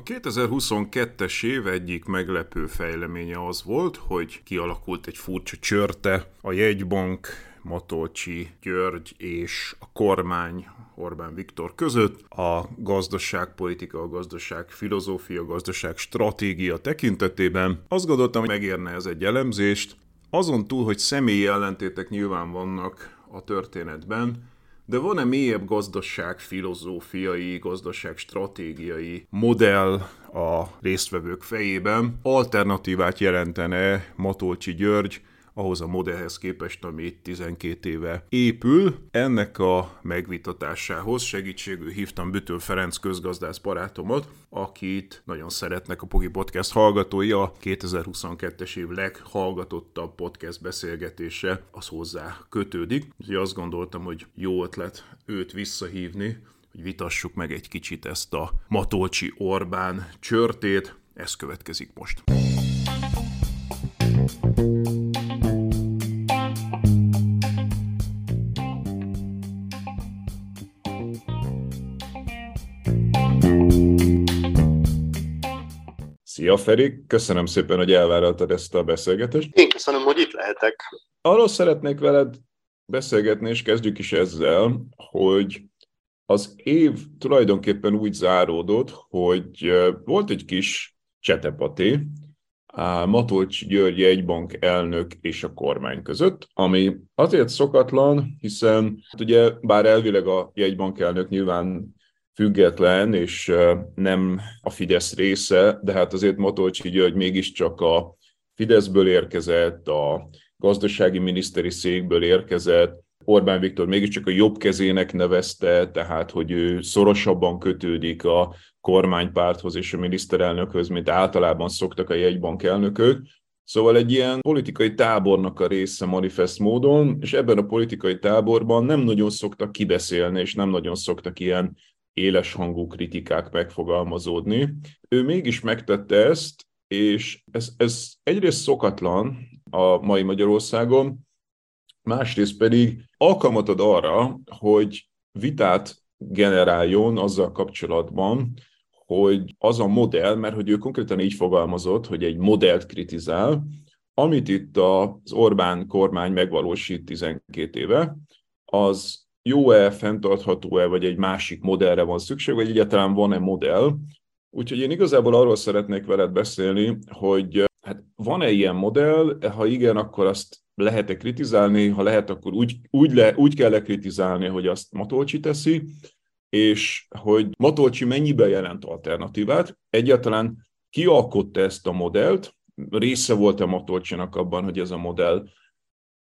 A 2022-es év egyik meglepő fejleménye az volt, hogy kialakult egy furcsa csörte a jegybank, Matolcsi György és a kormány Orbán Viktor között a gazdaságpolitika, a gazdaság filozófia, a gazdaság stratégia tekintetében. Azt gondoltam, hogy megérne ez egy elemzést. Azon túl, hogy személyi ellentétek nyilván vannak a történetben, de van-e mélyebb gazdaság filozófiai, gazdaság stratégiai modell a résztvevők fejében? Alternatívát jelentene Matolcsi György ahhoz a modellhez képest, ami itt 12 éve épül. Ennek a megvitatásához segítségül hívtam Bütő Ferenc közgazdász barátomat, akit nagyon szeretnek a Pogi Podcast hallgatói, a 2022-es év leghallgatottabb podcast beszélgetése az hozzá kötődik. Úgyhogy azt gondoltam, hogy jó ötlet őt visszahívni, hogy vitassuk meg egy kicsit ezt a Matolcsi Orbán csörtét. Ez következik most. Szia Feri, köszönöm szépen, hogy elvállaltad ezt a beszélgetést. Én köszönöm, hogy itt lehetek. Arról szeretnék veled beszélgetni, és kezdjük is ezzel, hogy az év tulajdonképpen úgy záródott, hogy volt egy kis csetepati, Matolcs György egybank elnök és a kormány között, ami azért szokatlan, hiszen hát ugye bár elvileg a jegybank elnök nyilván független, és nem a Fidesz része, de hát azért Matolcsi György mégiscsak a Fideszből érkezett, a gazdasági miniszteri székből érkezett, Orbán Viktor mégiscsak a jobb kezének nevezte, tehát hogy ő szorosabban kötődik a kormánypárthoz és a miniszterelnökhöz, mint általában szoktak a jegybank elnökök. Szóval egy ilyen politikai tábornak a része manifest módon, és ebben a politikai táborban nem nagyon szoktak kibeszélni, és nem nagyon szoktak ilyen éles hangú kritikák megfogalmazódni. Ő mégis megtette ezt, és ez, ez egyrészt szokatlan a mai Magyarországon, másrészt pedig alkalmat ad arra, hogy vitát generáljon azzal kapcsolatban, hogy az a modell, mert hogy ő konkrétan így fogalmazott, hogy egy modellt kritizál, amit itt az Orbán kormány megvalósít 12 éve, az jó-e, fenntartható-e, vagy egy másik modellre van szükség, vagy egyáltalán van-e modell. Úgyhogy én igazából arról szeretnék veled beszélni, hogy hát van-e ilyen modell, ha igen, akkor azt lehet-e kritizálni, ha lehet, akkor úgy, úgy, le, úgy kell-e kritizálni, hogy azt Matolcsi teszi, és hogy Matolcsi mennyiben jelent alternatívát, egyáltalán ki ezt a modellt, része volt a Matolcsinak abban, hogy ez a modell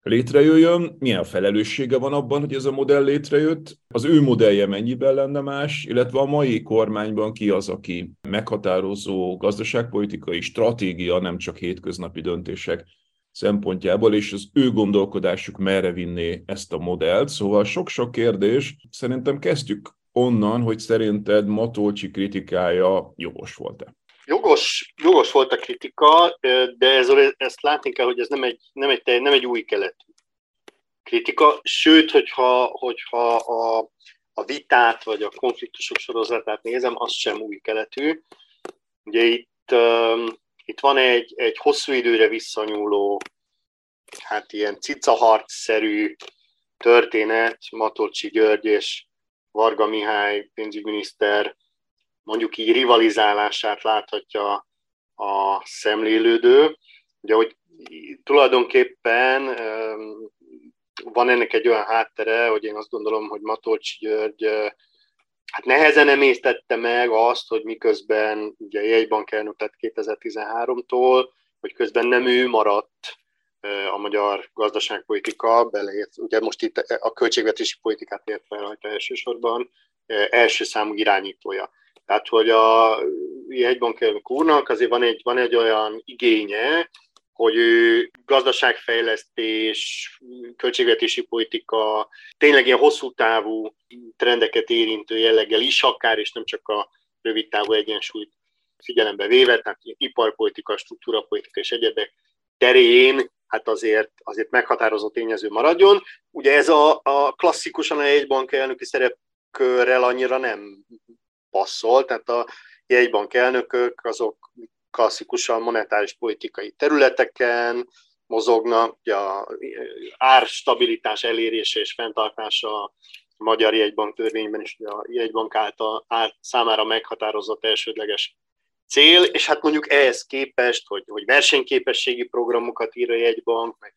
létrejöjjön, milyen felelőssége van abban, hogy ez a modell létrejött, az ő modellje mennyiben lenne más, illetve a mai kormányban ki az, aki meghatározó gazdaságpolitikai stratégia, nem csak hétköznapi döntések szempontjából, és az ő gondolkodásuk merre vinné ezt a modellt. Szóval sok-sok kérdés. Szerintem kezdjük onnan, hogy szerinted Matolcsi kritikája jogos volt-e? Jogos, jogos volt a kritika, de ez, ezt látni kell, hogy ez nem egy, nem egy, nem egy új keletű kritika, sőt, hogyha, hogyha a, a vitát vagy a konfliktusok sorozatát nézem, az sem új keletű. Ugye itt, um, itt van egy, egy hosszú időre visszanyúló, hát ilyen cicaharc-szerű történet, Matolcsi György és Varga Mihály pénzügyminiszter mondjuk így rivalizálását láthatja a szemlélődő. Ugye, hogy tulajdonképpen van ennek egy olyan háttere, hogy én azt gondolom, hogy Matolcsi György hát nehezen emésztette meg azt, hogy miközben ugye jegybank elnök lett 2013-tól, hogy közben nem ő maradt a magyar gazdaságpolitika, beleért, ugye most itt a költségvetési politikát értve rajta elsősorban, első számú irányítója. Tehát, hogy a jegybank elnök úrnak azért van egy, van egy olyan igénye, hogy ő gazdaságfejlesztés, költségvetési politika, tényleg ilyen hosszú távú trendeket érintő jelleggel is akár, és nem csak a rövid távú egyensúlyt figyelembe véve, tehát iparpolitika, struktúrapolitika és egyebek terén hát azért, azért meghatározó tényező maradjon. Ugye ez a, a klasszikusan a jegybank elnöki szerepkörrel annyira nem passzol, tehát a jegybank elnökök azok klasszikusan monetáris politikai területeken mozognak, ugye a árstabilitás elérése és fenntartása a magyar jegybank törvényben is a jegybank által át, számára meghatározott elsődleges cél, és hát mondjuk ehhez képest, hogy, hogy versenyképességi programokat ír a jegybank, meg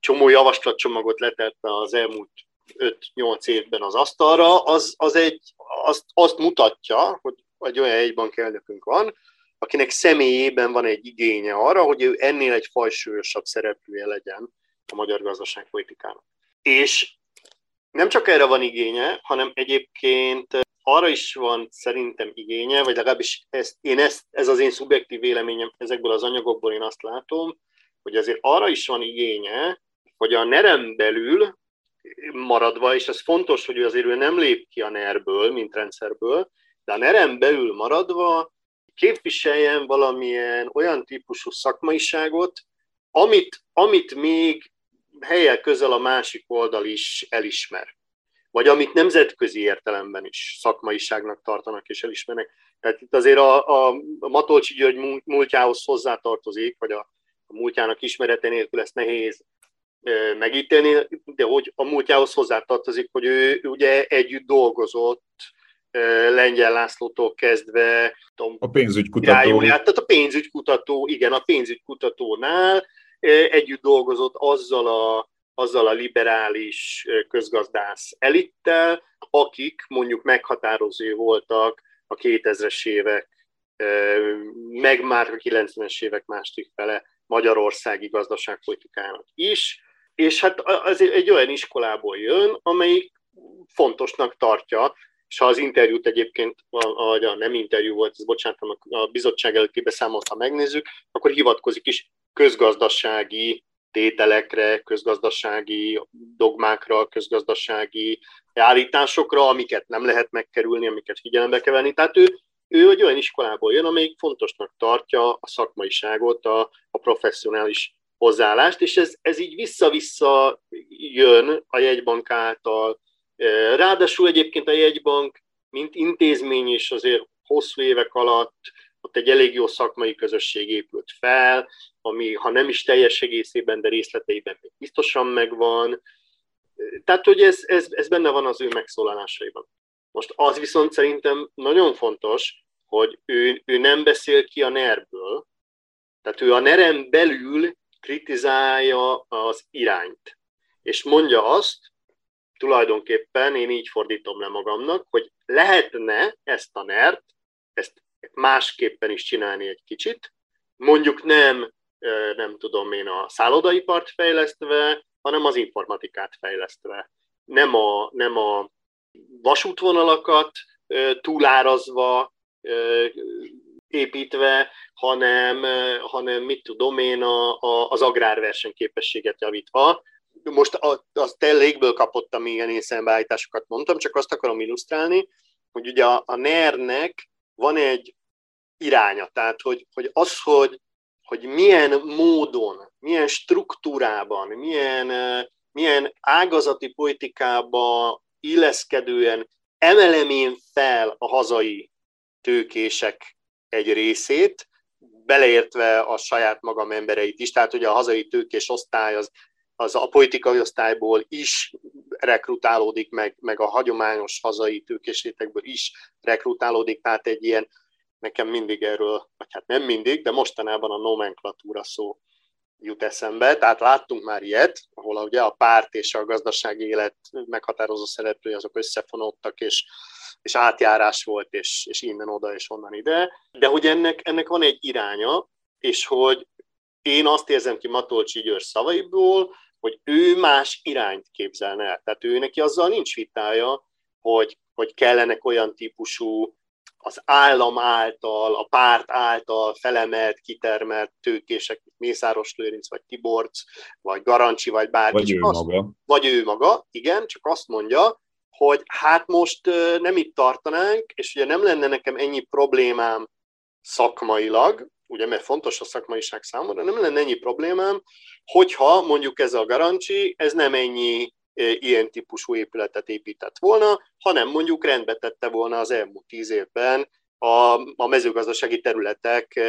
csomó javaslatcsomagot letett az elmúlt 5-8 évben az asztalra, az, az egy, azt, azt mutatja, hogy egy olyan jegybank elnökünk van, akinek személyében van egy igénye arra, hogy ő ennél egy fajsúlyosabb szereplője legyen a magyar gazdaságpolitikának. És nem csak erre van igénye, hanem egyébként arra is van szerintem igénye, vagy legalábbis ezt, én ezt, ez az én szubjektív véleményem ezekből az anyagokból én azt látom, hogy azért arra is van igénye, hogy a nerem belül maradva, és ez fontos, hogy azért ő nem lép ki a nerből, mint rendszerből, de a nerem belül maradva képviseljen valamilyen olyan típusú szakmaiságot, amit, amit még helyel közel a másik oldal is elismer. Vagy amit nemzetközi értelemben is szakmaiságnak tartanak és elismernek. Tehát itt azért a, a, Matolcsi György múltjához hozzátartozik, vagy a, a múltjának ismerete nélkül ezt nehéz megítélni, de hogy a múltjához hozzátartozik, hogy ő, ő ugye együtt dolgozott Lengyel Lászlótól kezdve tudom, a pénzügykutató. Tehát a pénzügykutató, igen, a pénzügykutatónál együtt dolgozott azzal a, azzal a liberális közgazdász elittel, akik mondjuk meghatározó voltak a 2000-es évek, meg már a 90-es évek másik fele magyarországi gazdaságpolitikának is, és hát az egy olyan iskolából jön, amelyik fontosnak tartja és ha az interjút egyébként, vagy a nem interjú volt, ez bocsánat, a bizottság előtti beszámolt, ha megnézzük, akkor hivatkozik is közgazdasági tételekre, közgazdasági dogmákra, közgazdasági állításokra, amiket nem lehet megkerülni, amiket figyelembe kell venni. Tehát ő, ő egy olyan iskolából jön, amelyik fontosnak tartja a szakmaiságot, a, a professzionális hozzáállást, és ez, ez így vissza-vissza jön a jegybank által Ráadásul egyébként a jegybank, mint intézmény is azért hosszú évek alatt ott egy elég jó szakmai közösség épült fel, ami ha nem is teljes egészében, de részleteiben még biztosan megvan. Tehát, hogy ez, ez, ez benne van az ő megszólalásaiban. Most az viszont szerintem nagyon fontos, hogy ő, ő nem beszél ki a nerből, tehát ő a nerem belül kritizálja az irányt, és mondja azt, tulajdonképpen én így fordítom le magamnak, hogy lehetne ezt a NERT, ezt másképpen is csinálni egy kicsit, mondjuk nem, nem tudom én, a szállodaipart fejlesztve, hanem az informatikát fejlesztve. Nem a, nem a vasútvonalakat túlárazva, építve, hanem, hanem mit tudom én, a, a, az agrárversenyképességet javítva, most a, azt te légből kapottam, ilyen én szembeállításokat mondtam, csak azt akarom illusztrálni, hogy ugye a, a NER-nek van egy iránya, tehát hogy, hogy az, hogy, hogy milyen módon, milyen struktúrában, milyen, milyen ágazati politikába illeszkedően emelemén fel a hazai tőkések egy részét, beleértve a saját magam embereit is, tehát ugye a hazai tőkés osztály az az a politikai osztályból is rekrutálódik, meg, meg a hagyományos hazai tőkésrétekből is rekrutálódik, tehát egy ilyen nekem mindig erről, vagy hát nem mindig, de mostanában a nomenklatúra szó jut eszembe. Tehát láttunk már ilyet, ahol ugye a párt és a gazdasági élet meghatározó szereplői azok összefonódtak, és, és átjárás volt, és, és innen oda, és onnan ide. De hogy ennek, ennek van egy iránya, és hogy én azt érzem ki Matolcsi György szavaiból, hogy ő más irányt képzelne el. Tehát ő neki azzal nincs vitája, hogy, hogy kellenek olyan típusú az állam által, a párt által felemelt, kitermelt tőkések, mint Mészáros Lőrinc, vagy Tiborc, vagy Garancsi, vagy bárki. Vagy ő azt, maga. Vagy ő maga, igen, csak azt mondja, hogy hát most nem itt tartanánk, és ugye nem lenne nekem ennyi problémám szakmailag, ugye mert fontos a szakmaiság számomra, nem lenne ennyi problémám, hogyha mondjuk ez a garancsi, ez nem ennyi ilyen típusú épületet épített volna, hanem mondjuk rendbe tette volna az elmúlt tíz évben a, a mezőgazdasági területek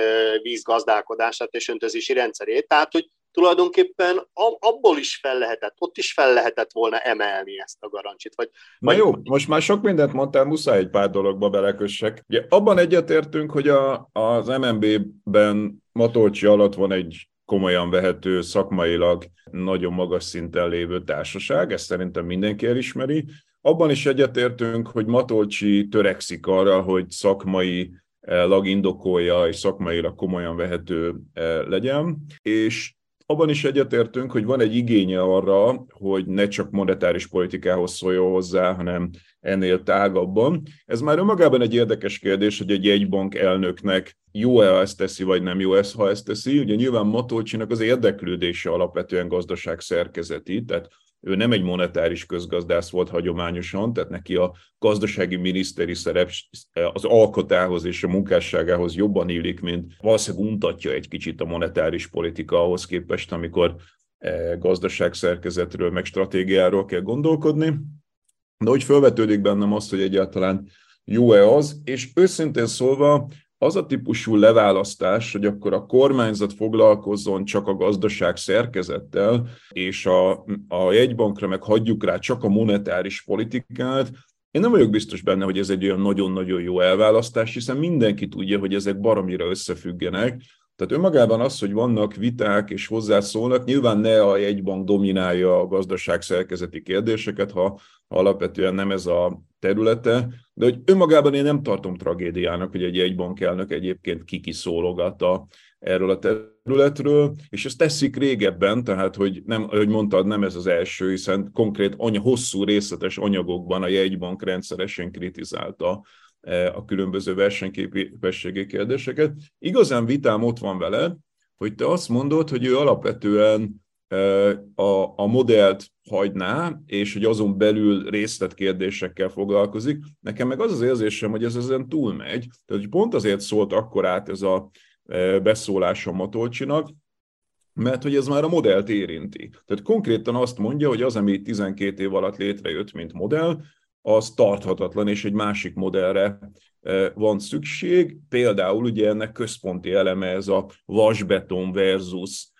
vízgazdálkodását és öntözési rendszerét. Tehát, hogy tulajdonképpen abból is fel lehetett, ott is fel lehetett volna emelni ezt a garancsit. Vagy, Na vagy... jó, most már sok mindent mondtál, muszáj egy pár dologba belekössek. Ugye abban egyetértünk, hogy a, az MNB-ben Matolcsi alatt van egy komolyan vehető, szakmailag nagyon magas szinten lévő társaság, ezt szerintem mindenki elismeri. Abban is egyetértünk, hogy Matolcsi törekszik arra, hogy szakmai lag indokolja és szakmailag komolyan vehető eh, legyen, és abban is egyetértünk, hogy van egy igénye arra, hogy ne csak monetáris politikához szóljon hozzá, hanem ennél tágabban. Ez már önmagában egy érdekes kérdés, hogy egy jegybank elnöknek jó-e, ha ezt teszi, vagy nem jó ez, ha ezt teszi. Ugye nyilván Matolcsinak az érdeklődése alapvetően gazdaság szerkezeti, tehát ő nem egy monetáris közgazdász volt hagyományosan, tehát neki a gazdasági miniszteri szerep az alkotához és a munkásságához jobban illik, mint valószínűleg untatja egy kicsit a monetáris politika ahhoz képest, amikor e, gazdaságszerkezetről, meg stratégiáról kell gondolkodni. De hogy felvetődik bennem azt, hogy egyáltalán jó-e az, és őszintén szólva az a típusú leválasztás, hogy akkor a kormányzat foglalkozzon csak a gazdaság szerkezettel, és a, a jegybankra meg hagyjuk rá csak a monetáris politikát, én nem vagyok biztos benne, hogy ez egy olyan nagyon-nagyon jó elválasztás, hiszen mindenki tudja, hogy ezek baromira összefüggenek. Tehát önmagában az, hogy vannak viták és hozzászólnak, nyilván ne a jegybank dominálja a gazdaság szerkezeti kérdéseket, ha alapvetően nem ez a területe, de hogy önmagában én nem tartom tragédiának, hogy egy jegybankelnök egyébként kikiszólogatta erről a területről, és ezt teszik régebben, tehát, hogy, nem, hogy mondtad, nem ez az első, hiszen konkrét anya, hosszú részletes anyagokban a jegybank rendszeresen kritizálta e, a különböző versenyképességi kérdéseket. Igazán vitám ott van vele, hogy te azt mondod, hogy ő alapvetően a, a modellt hagyná, és hogy azon belül részletkérdésekkel foglalkozik. Nekem meg az az érzésem, hogy ez ezen túlmegy. Tehát hogy pont azért szólt akkor át ez a beszólás a Matolcsinak, mert hogy ez már a modellt érinti. Tehát konkrétan azt mondja, hogy az, ami 12 év alatt létrejött, mint modell, az tarthatatlan, és egy másik modellre van szükség. Például ugye ennek központi eleme ez a vasbeton versus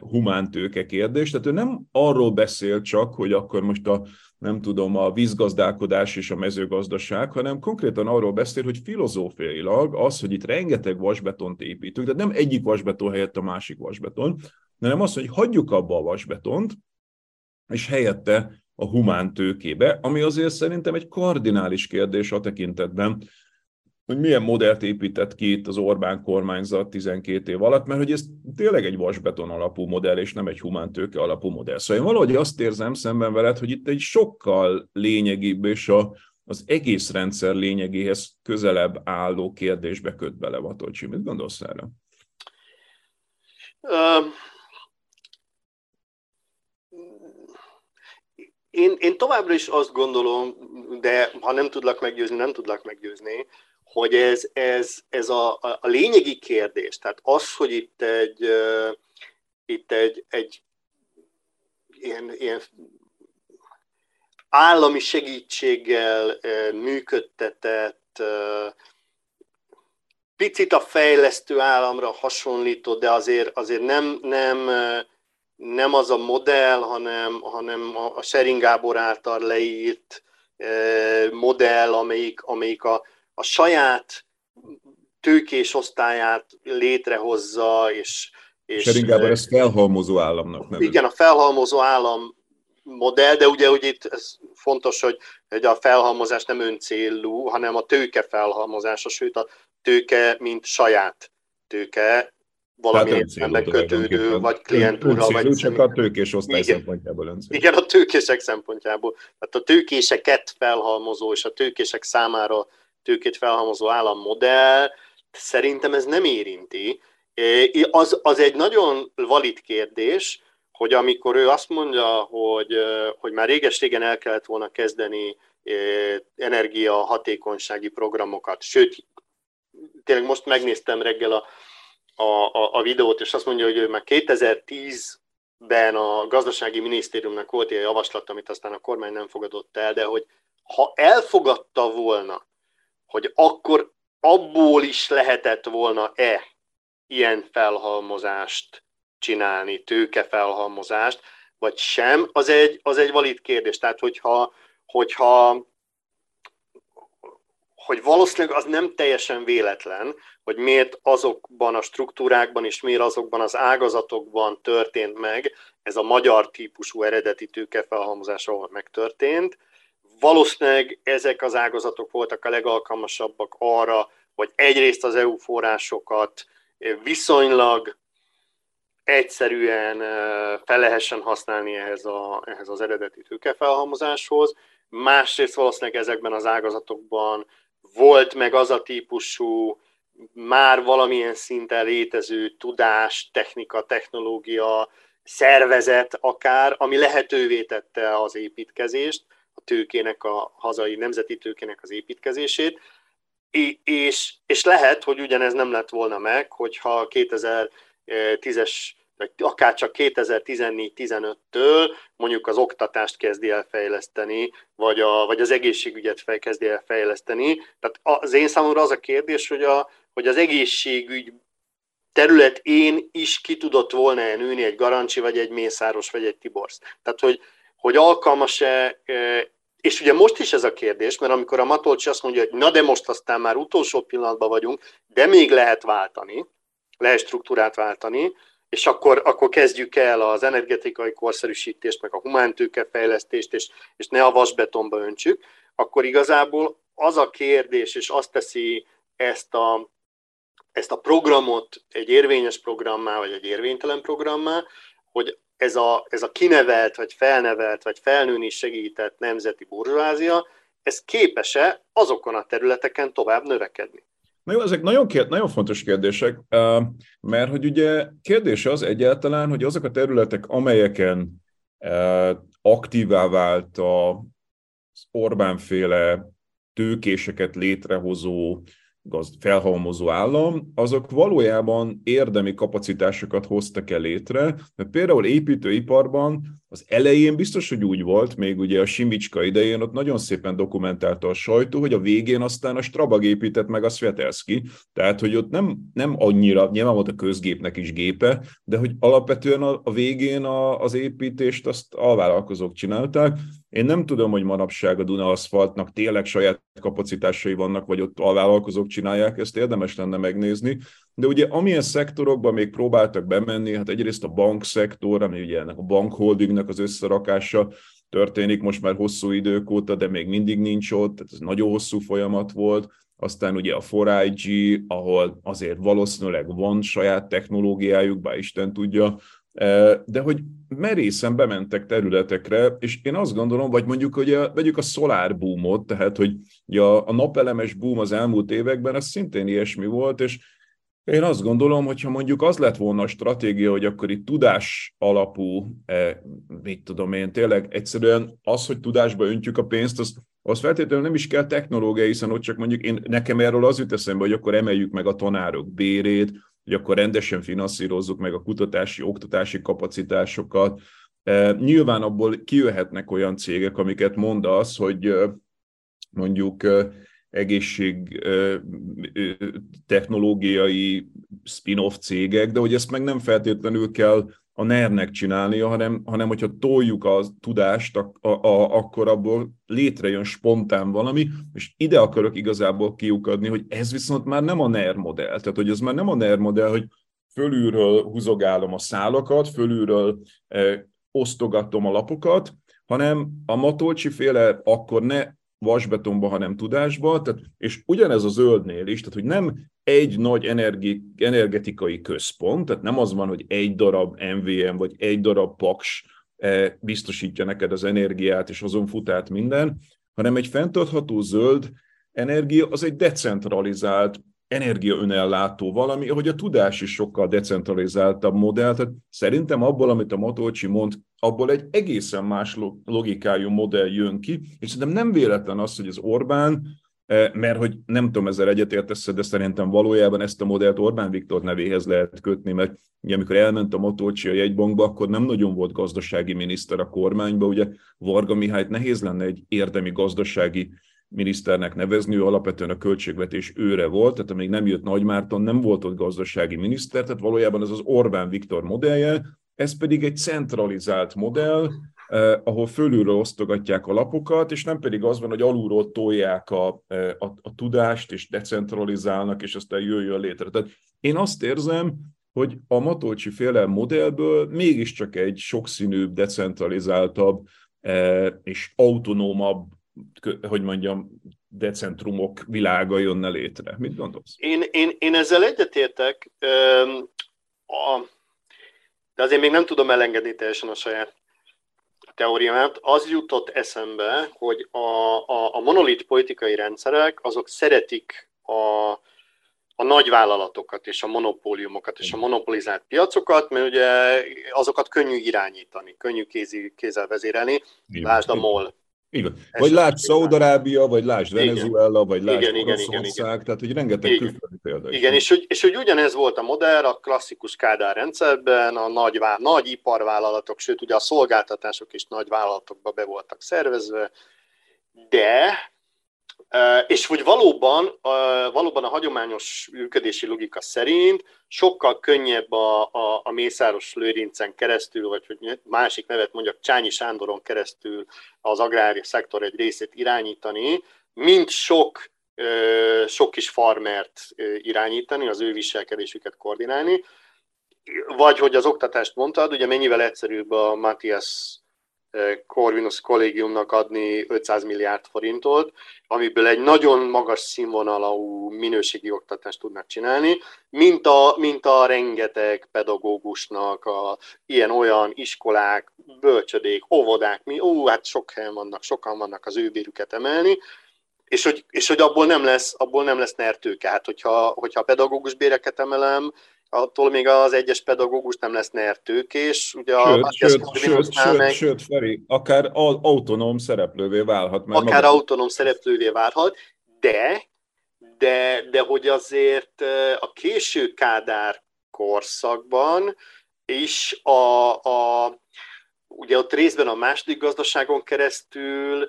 humántőke kérdés. Tehát ő nem arról beszél csak, hogy akkor most a nem tudom, a vízgazdálkodás és a mezőgazdaság, hanem konkrétan arról beszél, hogy filozófiailag az, hogy itt rengeteg vasbetont építünk, tehát nem egyik vasbeton helyett a másik vasbeton, hanem az, hogy hagyjuk abba a vasbetont, és helyette a humán tőkébe, ami azért szerintem egy kardinális kérdés a tekintetben, hogy milyen modellt épített ki itt az Orbán kormányzat 12 év alatt, mert hogy ez tényleg egy vasbeton alapú modell, és nem egy humántőke alapú modell. Szóval én valahogy azt érzem szemben veled, hogy itt egy sokkal lényegibb és a, az egész rendszer lényegéhez közelebb álló kérdésbe köt bele Vatolcsi. Mit gondolsz erre? Uh, én, én továbbra is azt gondolom, de ha nem tudlak meggyőzni, nem tudlak meggyőzni, hogy ez, ez, ez a, a, a lényegi kérdés, tehát az, hogy itt egy, uh, itt egy, egy ilyen, ilyen állami segítséggel uh, működtetett, uh, picit a fejlesztő államra hasonlító, de azért, azért nem, nem, nem az a modell, hanem, hanem a Sering Gábor által leírt modell, amelyik, amelyik a, a saját tőkés osztályát létrehozza, és... és Sering Gábor ezt felhalmozó államnak nevezi. Igen, a felhalmozó állam modell, de ugye hogy itt ez fontos, hogy, hogy a felhalmozás nem öncélú, hanem a tőke felhalmozása, sőt a tőke, mint saját tőke, valami értelemben kötődő, vagy klientúra, vagy... Csak a tőkés osztály igen, szempontjából öncélú. Igen, a tőkések szempontjából. Tehát a tőkéseket felhalmozó, és a tőkések számára tőkét felhalmozó állammodell, szerintem ez nem érinti. Az, az egy nagyon valid kérdés, hogy amikor ő azt mondja, hogy, hogy már réges-régen el kellett volna kezdeni energiahatékonysági programokat, sőt, tényleg most megnéztem reggel a, a, a videót, és azt mondja, hogy ő már 2010-ben a gazdasági minisztériumnak volt egy javaslat, amit aztán a kormány nem fogadott el, de hogy ha elfogadta volna, hogy akkor abból is lehetett volna-e ilyen felhalmozást csinálni, tőkefelhalmozást, vagy sem, az egy, az egy valid kérdés. Tehát, hogyha, hogyha hogy valószínűleg az nem teljesen véletlen, hogy miért azokban a struktúrákban és miért azokban az ágazatokban történt meg ez a magyar típusú eredeti tőkefelhalmozás, ahol megtörtént. Valószínűleg ezek az ágazatok voltak a legalkalmasabbak arra, hogy egyrészt az EU forrásokat viszonylag egyszerűen fel lehessen használni ehhez, a, ehhez az eredeti tőkefelhalmozáshoz. Másrészt valószínűleg ezekben az ágazatokban volt meg az a típusú már valamilyen szinten létező tudás, technika, technológia, szervezet akár, ami lehetővé tette az építkezést, tőkének, a hazai nemzeti tőkének az építkezését, és, és lehet, hogy ugyanez nem lett volna meg, hogyha 2010-es vagy akár csak 2014-15-től mondjuk az oktatást kezdi el fejleszteni, vagy, a, vagy az egészségügyet fel, kezdi el fejleszteni. Tehát az én számomra az a kérdés, hogy, a, hogy az egészségügy terület én is ki tudott volna nőni egy Garancsi, vagy egy Mészáros, vagy egy Tiborsz. Tehát, hogy, hogy alkalmas-e, e, és ugye most is ez a kérdés, mert amikor a Matolcsi azt mondja, hogy na de most aztán már utolsó pillanatban vagyunk, de még lehet váltani, lehet struktúrát váltani, és akkor, akkor kezdjük el az energetikai korszerűsítést, meg a humántőkefejlesztést, és, és ne a vasbetonba öntsük, akkor igazából az a kérdés, és azt teszi ezt a, ezt a programot egy érvényes programmá, vagy egy érvénytelen programmá, hogy ez a, ez a kinevelt, vagy felnevelt, vagy felnőni segített nemzeti burzsázia, ez képes-e azokon a területeken tovább növekedni? Na jó, ezek nagyon, kérd, nagyon fontos kérdések, mert hogy ugye kérdés az egyáltalán, hogy azok a területek, amelyeken aktívá vált az Orbán-féle tőkéseket létrehozó felhalmozó állam, azok valójában érdemi kapacitásokat hoztak el létre, mert például építőiparban az elején biztos, hogy úgy volt, még ugye a Simicska idején ott nagyon szépen dokumentálta a sajtó, hogy a végén aztán a Strabag épített meg a Svetelski, tehát hogy ott nem, nem annyira, nyilván volt a közgépnek is gépe, de hogy alapvetően a, a végén a, az építést azt alvállalkozók csinálták, én nem tudom, hogy manapság a Duna aszfaltnak tényleg saját kapacitásai vannak, vagy ott alvállalkozók csinálják, ezt érdemes lenne megnézni. De ugye amilyen szektorokban még próbáltak bemenni, hát egyrészt a bankszektor, ami ugye ennek a bankholdingnek az összerakása történik most már hosszú idők óta, de még mindig nincs ott, tehát ez nagyon hosszú folyamat volt. Aztán ugye a 4IG, ahol azért valószínűleg van saját technológiájuk, bár Isten tudja, de hogy merészen bementek területekre, és én azt gondolom, vagy mondjuk, hogy a, vegyük a solar boomot, tehát, hogy a, a napelemes boom az elmúlt években, ez szintén ilyesmi volt, és én azt gondolom, hogyha mondjuk az lett volna a stratégia, hogy akkor itt tudás alapú, mit tudom én, tényleg egyszerűen az, hogy tudásba öntjük a pénzt, az, az feltétlenül nem is kell technológia, hiszen ott csak mondjuk én, nekem erről az jut eszembe, hogy akkor emeljük meg a tanárok bérét, hogy akkor rendesen finanszírozzuk meg a kutatási, oktatási kapacitásokat. E, nyilván abból kijöhetnek olyan cégek, amiket mondasz, hogy e, mondjuk e, egészség technológiai spin-off cégek, de hogy ezt meg nem feltétlenül kell a NER-nek csinálnia, hanem, hanem hogyha toljuk a tudást, a, a, a, akkor abból létrejön spontán valami, és ide akarok igazából kiukadni, hogy ez viszont már nem a NER modell. Tehát, hogy ez már nem a NER modell, hogy fölülről húzogálom a szálakat, fölülről eh, osztogatom a lapokat, hanem a Matolcsi féle akkor ne vasbetonba, hanem tudásba, tehát, és ugyanez a zöldnél is, tehát hogy nem egy nagy energi, energetikai központ, tehát nem az van, hogy egy darab MVM vagy egy darab paks eh, biztosítja neked az energiát, és azon fut át minden, hanem egy fenntartható zöld energia az egy decentralizált, energiaönellátó valami, ahogy a tudás is sokkal decentralizáltabb modell, tehát szerintem abból, amit a Matolcsi mond, abból egy egészen más logikájú modell jön ki, és szerintem nem véletlen az, hogy az Orbán, eh, mert hogy nem tudom, ezzel egyetértesz, de szerintem valójában ezt a modellt Orbán Viktor nevéhez lehet kötni, mert ugye amikor elment a Matolcsi a jegybankba, akkor nem nagyon volt gazdasági miniszter a kormányba, ugye Varga Mihályt nehéz lenne egy érdemi gazdasági miniszternek nevezni, ő alapvetően a költségvetés őre volt, tehát amíg nem jött Nagymárton, nem volt ott gazdasági miniszter, tehát valójában ez az Orbán Viktor modellje, ez pedig egy centralizált modell, eh, ahol fölülről osztogatják a lapokat, és nem pedig az van, hogy alulról tolják a, eh, a, a tudást, és decentralizálnak, és aztán jöjjön létre. Tehát én azt érzem, hogy a Matolcsi féle modellből mégiscsak egy sokszínűbb, decentralizáltabb eh, és autonómabb hogy mondjam, decentrumok világa jönne létre. Mit gondolsz? Én, én, én ezzel egyetértek, de azért még nem tudom elengedni teljesen a saját teóriámat. Az jutott eszembe, hogy a, a, a monolit politikai rendszerek, azok szeretik a, a nagyvállalatokat és a monopóliumokat és a monopolizált piacokat, mert ugye azokat könnyű irányítani, könnyű kézi, kézzel vezérelni. Lásd a MOL igen. Vagy lásd Szaudarábia, vagy lásd Venezuela, vagy lásd igen, Oroszország, igen, igen. tehát hogy rengeteg külföldi példa Igen, és hogy, és hogy ugyanez volt a modell a klasszikus Kádár rendszerben, a nagy, nagy iparvállalatok, sőt ugye a szolgáltatások is nagy vállalatokba be voltak szervezve, de és hogy valóban, valóban a hagyományos működési logika szerint sokkal könnyebb a, a, a Mészáros Lőrincen keresztül, vagy hogy másik nevet mondjak, Csányi Sándoron keresztül az agrári szektor egy részét irányítani, mint sok, sok kis farmert irányítani, az ő viselkedésüket koordinálni, vagy hogy az oktatást mondtad, ugye mennyivel egyszerűbb a Matthias Corvinus kollégiumnak adni 500 milliárd forintot, amiből egy nagyon magas színvonalú minőségi oktatást tudnak csinálni, mint a, mint a rengeteg pedagógusnak, a ilyen-olyan iskolák, bölcsödék, óvodák, mi, ó, hát sok helyen vannak, sokan vannak az ő bérüket emelni, és hogy, és hogy abból nem lesz, abból nem lesz nertőke. Hát hogyha, hogyha pedagógus béreket emelem, attól még az egyes pedagógus nem lesz NER tőkés. Ugye sőt, a, sőt, sőt, sőt, meg, sőt, Feri, akár autonóm szereplővé válhat. Mert akár maga... autonóm szereplővé válhat, de, de, de hogy azért a késő Kádár korszakban is a, a, ugye ott részben a második gazdaságon keresztül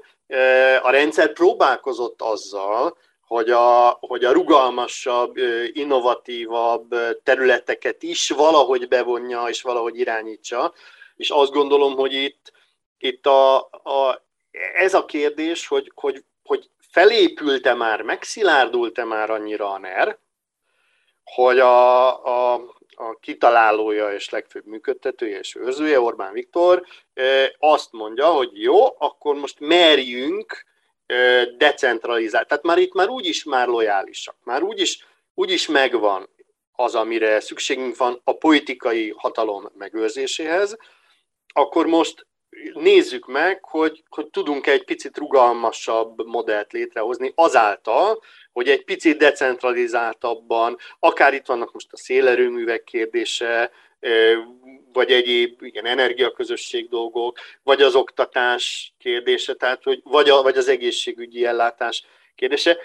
a rendszer próbálkozott azzal, hogy a, hogy a rugalmasabb, innovatívabb területeket is valahogy bevonja és valahogy irányítsa. És azt gondolom, hogy itt, itt a, a, ez a kérdés, hogy, hogy, hogy felépült-e már, megszilárdult-e már annyira a NER, hogy a, a, a kitalálója és legfőbb működtetője és őrzője, Orbán Viktor, azt mondja, hogy jó, akkor most merjünk decentralizált. Tehát már itt már úgyis már lojálisak, már úgyis, úgyis megvan az, amire szükségünk van a politikai hatalom megőrzéséhez, akkor most nézzük meg, hogy, hogy tudunk egy picit rugalmasabb modellt létrehozni azáltal, hogy egy picit decentralizáltabban, akár itt vannak most a szélerőművek kérdése, vagy egyéb igen, energiaközösség dolgok, vagy az oktatás kérdése, tehát hogy, vagy, a, vagy az egészségügyi ellátás kérdése.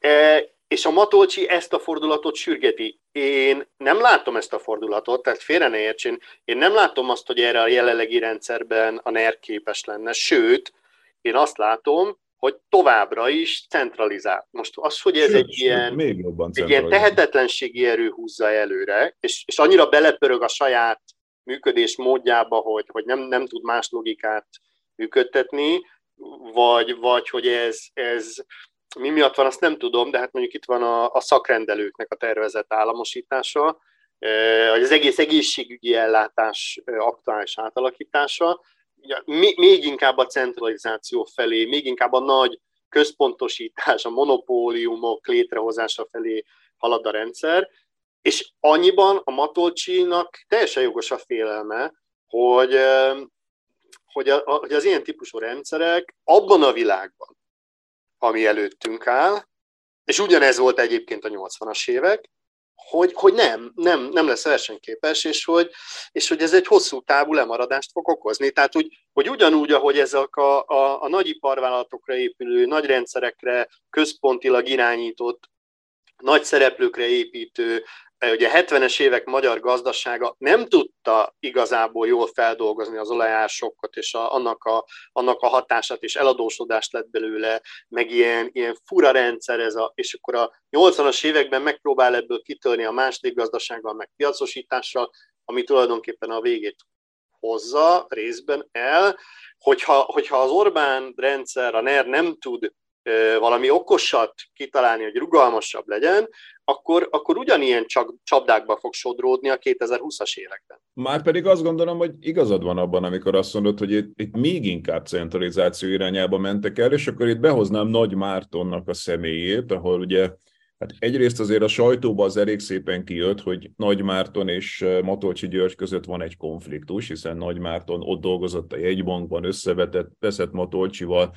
E, és a Matolcsi ezt a fordulatot sürgeti. Én nem látom ezt a fordulatot, tehát félre ne értsen, én nem látom azt, hogy erre a jelenlegi rendszerben a NER képes lenne, sőt, én azt látom, hogy továbbra is centralizál. Most az, hogy ez sőt, egy, ilyen, még jobban egy ilyen tehetetlenségi erő húzza előre, és, és annyira belepörög a saját működés módjába, hogy, hogy nem, nem tud más logikát működtetni, vagy, vagy hogy ez, ez mi miatt van, azt nem tudom, de hát mondjuk itt van a, a szakrendelőknek a tervezett államosítása, vagy az egész egészségügyi ellátás aktuális átalakítása, még inkább a centralizáció felé, még inkább a nagy központosítás, a monopóliumok létrehozása felé halad a rendszer, és annyiban a Matolcsinak teljesen jogos a félelme, hogy, hogy, a, hogy az ilyen típusú rendszerek abban a világban, ami előttünk áll, és ugyanez volt egyébként a 80-as évek, hogy, hogy nem, nem, nem lesz versenyképes, és hogy, és hogy ez egy hosszú távú lemaradást fog okozni. Tehát, úgy, hogy ugyanúgy, ahogy ezek a, a, a nagyiparvállalatokra épülő, nagy rendszerekre központilag irányított, nagy szereplőkre építő ugye 70-es évek magyar gazdasága nem tudta igazából jól feldolgozni az olajásokat és a, annak, a, annak a hatását, és eladósodást lett belőle, meg ilyen, ilyen fura rendszer ez a, és akkor a 80-as években megpróbál ebből kitörni a második gazdasággal, meg piacosítással, ami tulajdonképpen a végét hozza részben el, hogyha, hogyha az Orbán rendszer, a NER nem tud valami okosat kitalálni, hogy rugalmasabb legyen, akkor, akkor ugyanilyen csak csapdákba fog sodródni a 2020-as években. Már pedig azt gondolom, hogy igazad van abban, amikor azt mondod, hogy itt, itt még inkább centralizáció irányába mentek el, és akkor itt behoznám Nagy Mártonnak a személyét, ahol ugye Hát egyrészt azért a sajtóban az elég szépen kijött, hogy Nagy Márton és Matolcsi György között van egy konfliktus, hiszen Nagy Márton ott dolgozott a jegybankban, összevetett, veszett Matolcsival,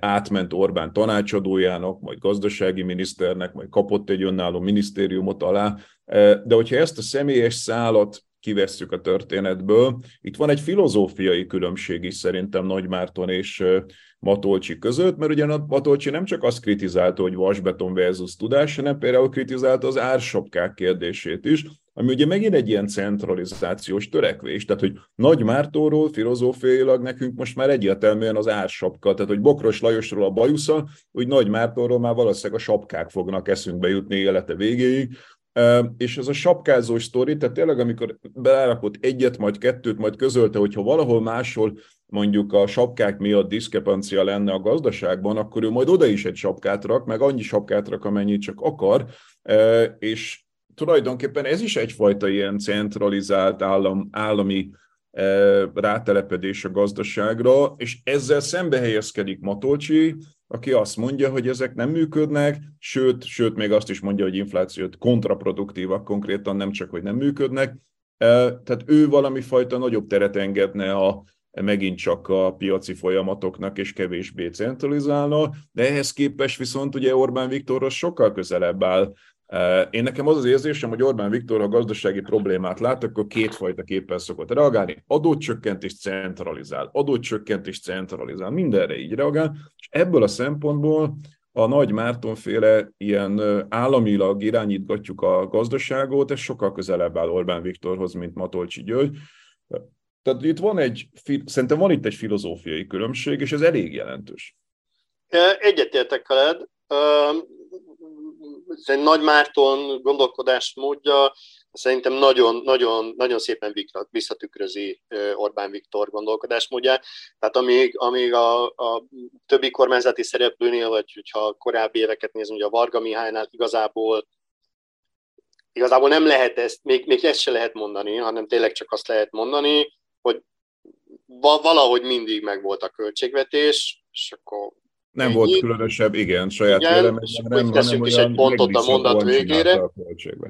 átment Orbán tanácsadójának, majd gazdasági miniszternek, majd kapott egy önálló minisztériumot alá. E, de hogyha ezt a személyes szálat kivesszük a történetből, itt van egy filozófiai különbség is szerintem Nagy Márton és e, Matolcsi között, mert ugyan a Matolcsi nem csak azt kritizálta, hogy vasbeton versus tudás, hanem például kritizálta az ársapkák kérdését is, ami ugye megint egy ilyen centralizációs törekvés, tehát hogy Nagy Mártóról filozófiailag nekünk most már egyértelműen az ársapka, tehát hogy Bokros Lajosról a bajusza, úgy Nagy Mártóról már valószínűleg a sapkák fognak eszünkbe jutni élete végéig, és ez a sapkázós sztori, tehát tényleg amikor beárakott egyet, majd kettőt, majd közölte, hogyha valahol máshol mondjuk a sapkák miatt diszkepancia lenne a gazdaságban, akkor ő majd oda is egy sapkát rak, meg annyi sapkát rak, amennyit csak akar, és tulajdonképpen ez is egyfajta ilyen centralizált állam, állami rátelepedés a gazdaságra, és ezzel szembe helyezkedik Matolcsi, aki azt mondja, hogy ezek nem működnek, sőt, sőt még azt is mondja, hogy inflációt kontraproduktívak konkrétan, nem csak, hogy nem működnek. Tehát ő valami fajta nagyobb teret engedne a, megint csak a piaci folyamatoknak, és kevésbé centralizálna, de ehhez képest viszont ugye Orbán Viktorhoz sokkal közelebb áll én nekem az az érzésem, hogy Orbán Viktor, ha gazdasági problémát lát, akkor kétfajta képpel szokott reagálni. Adócsökkentés centralizál, adócsökkentés centralizál, mindenre így reagál, és ebből a szempontból a Nagy Mártonféle ilyen államilag irányítgatjuk a gazdaságot, ez sokkal közelebb áll Orbán Viktorhoz, mint Matolcsi György. Tehát itt van egy, szerintem van itt egy filozófiai különbség, és ez elég jelentős. Egyetértek veled Nagy Márton gondolkodásmódja szerintem nagyon, nagyon, nagyon szépen visszatükrözi Orbán Viktor gondolkodásmódját. Tehát amíg, amíg a, a többi kormányzati szereplőnél, vagy hogyha korábbi éveket nézünk, ugye a Varga Mihálynál igazából igazából nem lehet ezt, még, még ezt se lehet mondani, hanem tényleg csak azt lehet mondani, hogy valahogy mindig megvolt a költségvetés, és akkor nem volt különösebb, igen, saját igen, véleményem nem, teszünk is egy pontot a mondat végére. A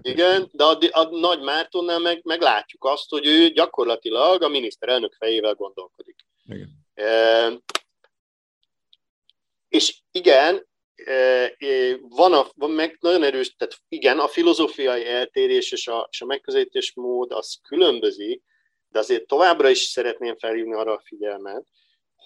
igen, de a, a Nagy Mártonnál meg, meg látjuk azt, hogy ő gyakorlatilag a miniszterelnök fejével gondolkodik. Igen. E, és igen, e, van, a, van meg nagyon erős, tehát igen, a filozófiai eltérés és a, és a megközelítés mód az különbözik, de azért továbbra is szeretném felhívni arra a figyelmet,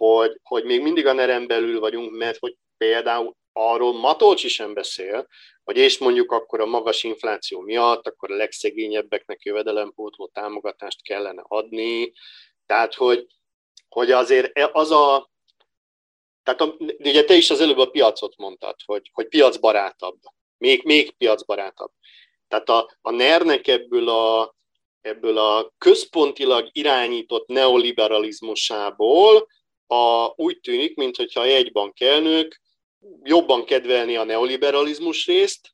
hogy, hogy még mindig a nerem belül vagyunk, mert hogy például arról Matolcsi sem beszél, hogy és mondjuk akkor a magas infláció miatt, akkor a legszegényebbeknek jövedelempótló támogatást kellene adni. Tehát, hogy, hogy azért az a, tehát a, ugye te is az előbb a piacot mondtad, hogy, hogy piacbarátabb, még, még piacbarátabb. Tehát a, a NER-nek ebből a, ebből a központilag irányított neoliberalizmusából a, úgy tűnik, mintha a jegybankelnök jobban kedvelni a neoliberalizmus részt,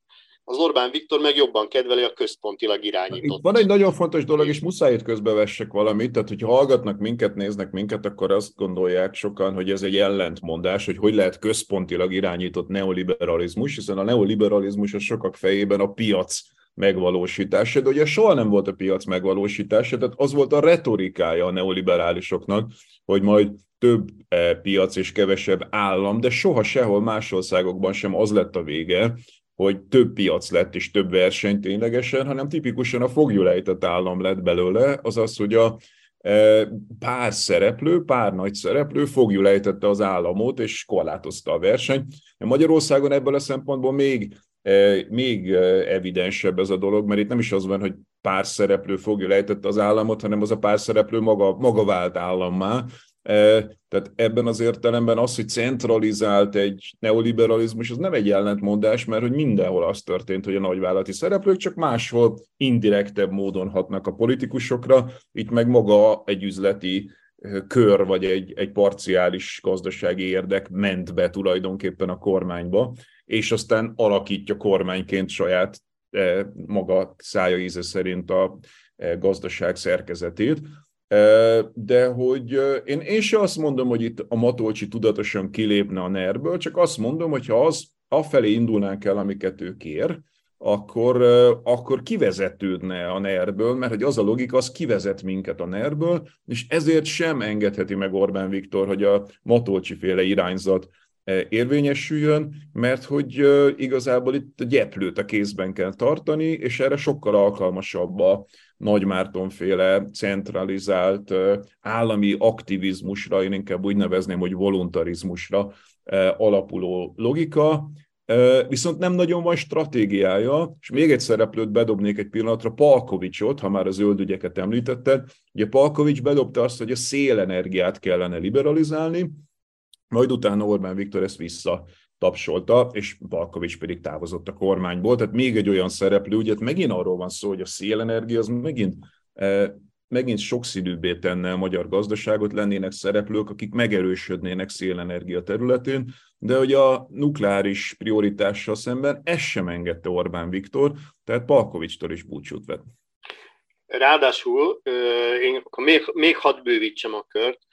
az Orbán Viktor meg jobban kedveli a központilag irányított. Itt van egy nagyon fontos dolog, és muszáj itt közbevessek valamit, tehát hogyha hallgatnak minket, néznek minket, akkor azt gondolják sokan, hogy ez egy ellentmondás, hogy hogy lehet központilag irányított neoliberalizmus, hiszen a neoliberalizmus a sokak fejében a piac megvalósítása, de ugye soha nem volt a piac megvalósítása, tehát az volt a retorikája a neoliberálisoknak, hogy majd több eh, piac és kevesebb állam, de soha sehol más országokban sem az lett a vége, hogy több piac lett és több verseny ténylegesen, hanem tipikusan a fogjulejtett állam lett belőle, azaz, hogy a e, pár szereplő, pár nagy szereplő fogjulejtette az államot, és korlátozta a versenyt. Magyarországon ebből a szempontból még, e, még evidensebb ez a dolog, mert itt nem is az van, hogy pár szereplő fogjulejtette az államot, hanem az a pár szereplő maga, maga vált állammá, tehát ebben az értelemben az, hogy centralizált egy neoliberalizmus, az nem egy ellentmondás, mert hogy mindenhol az történt, hogy a nagyvállalati szereplők csak máshol indirektebb módon hatnak a politikusokra, itt meg maga egy üzleti kör, vagy egy, egy parciális gazdasági érdek ment be tulajdonképpen a kormányba, és aztán alakítja kormányként saját maga szája íze szerint a gazdaság szerkezetét de hogy én, én se azt mondom, hogy itt a Matolcsi tudatosan kilépne a NER-ből, csak azt mondom, hogy ha az afelé indulnánk el, amiket ő kér, akkor, akkor kivezetődne a NER-ből, mert hogy az a logika, az kivezet minket a NER-ből, és ezért sem engedheti meg Orbán Viktor, hogy a Matolcsi féle irányzat érvényesüljön, mert hogy igazából itt a gyeplőt a kézben kell tartani, és erre sokkal alkalmasabb a, nagy Mártonféle centralizált állami aktivizmusra, én inkább úgy nevezném, hogy voluntarizmusra alapuló logika, viszont nem nagyon van stratégiája, és még egy szereplőt bedobnék egy pillanatra, Palkovicsot, ha már a zöld ügyeket említetted. Ugye Palkovics bedobta azt, hogy a szélenergiát kellene liberalizálni, majd utána Orbán Viktor ezt vissza tapsolta, és Balkovics pedig távozott a kormányból. Tehát még egy olyan szereplő, ugye megint arról van szó, hogy a szélenergia az megint, eh, megint sokszínűbbé tenne a magyar gazdaságot, lennének szereplők, akik megerősödnének szélenergia területén, de hogy a nukleáris prioritással szemben ezt sem engedte Orbán Viktor, tehát Palkovicstól is búcsút vett. Ráadásul én még, még hadd bővítsem a kört,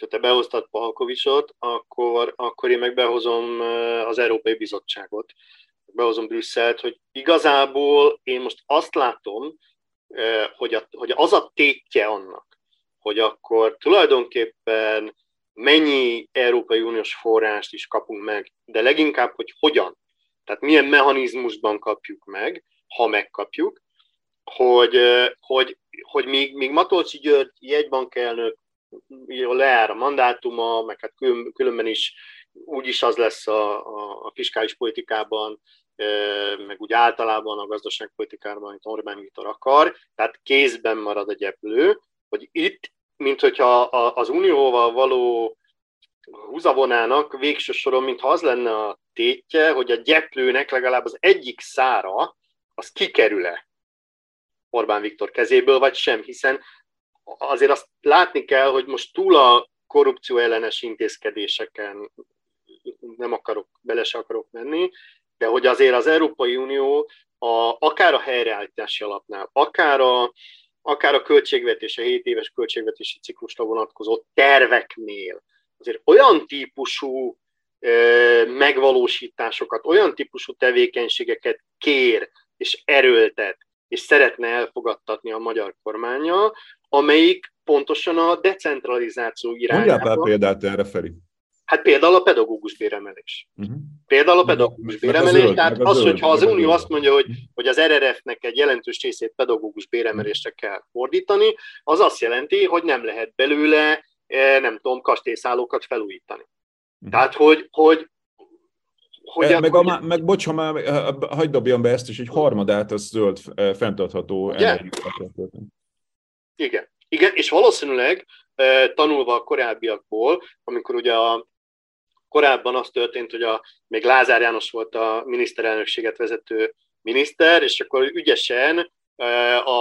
ha te behoztad Palkovicsot, akkor, akkor én meg behozom az Európai Bizottságot, behozom Brüsszelt, hogy igazából én most azt látom, hogy, a, hogy az a tétje annak, hogy akkor tulajdonképpen mennyi Európai Uniós forrást is kapunk meg, de leginkább, hogy hogyan. Tehát milyen mechanizmusban kapjuk meg, ha megkapjuk, hogy, hogy, hogy míg, míg Matolcsi György jegybankelnök leáll a mandátuma, meg hát különben is úgyis az lesz a, a, a fiskális politikában, meg úgy általában a gazdaságpolitikában, amit Orbán Viktor akar, tehát kézben marad a gyeplő, hogy itt, mint hogyha az unióval való húzavonának végső soron, mintha az lenne a tétje, hogy a gyeplőnek legalább az egyik szára, az kikerül-e Orbán Viktor kezéből, vagy sem, hiszen azért azt látni kell, hogy most túl a korrupció ellenes intézkedéseken nem akarok, bele se akarok menni, de hogy azért az Európai Unió a, akár a helyreállítási alapnál, akár a, akár a költségvetése, 7 éves költségvetési ciklusra vonatkozó terveknél azért olyan típusú ö, megvalósításokat, olyan típusú tevékenységeket kér és erőltet, és szeretne elfogadtatni a magyar kormánya, amelyik pontosan a decentralizáció irányába... Mondjál pár példát erre, Feri. Hát például a pedagógus béremelés. Uh-huh. Például a pedagógus meg, béremelés, zöld, tehát az, zöld, hogyha az Unió azt mondja, hogy, hogy az RRF-nek egy jelentős részét pedagógus béremelésre kell fordítani, az azt jelenti, hogy nem lehet belőle, eh, nem tudom, kastélyszállókat felújítani. Uh-huh. Tehát, hogy, hogy hogy e, meg, a, meg bocs, ha már hagyd dobjam be ezt is, egy harmadát az zöld, fenntartható energiát. Igen. Igen, és valószínűleg tanulva a korábbiakból, amikor ugye a, korábban az történt, hogy a, még Lázár János volt a miniszterelnökséget vezető miniszter, és akkor ügyesen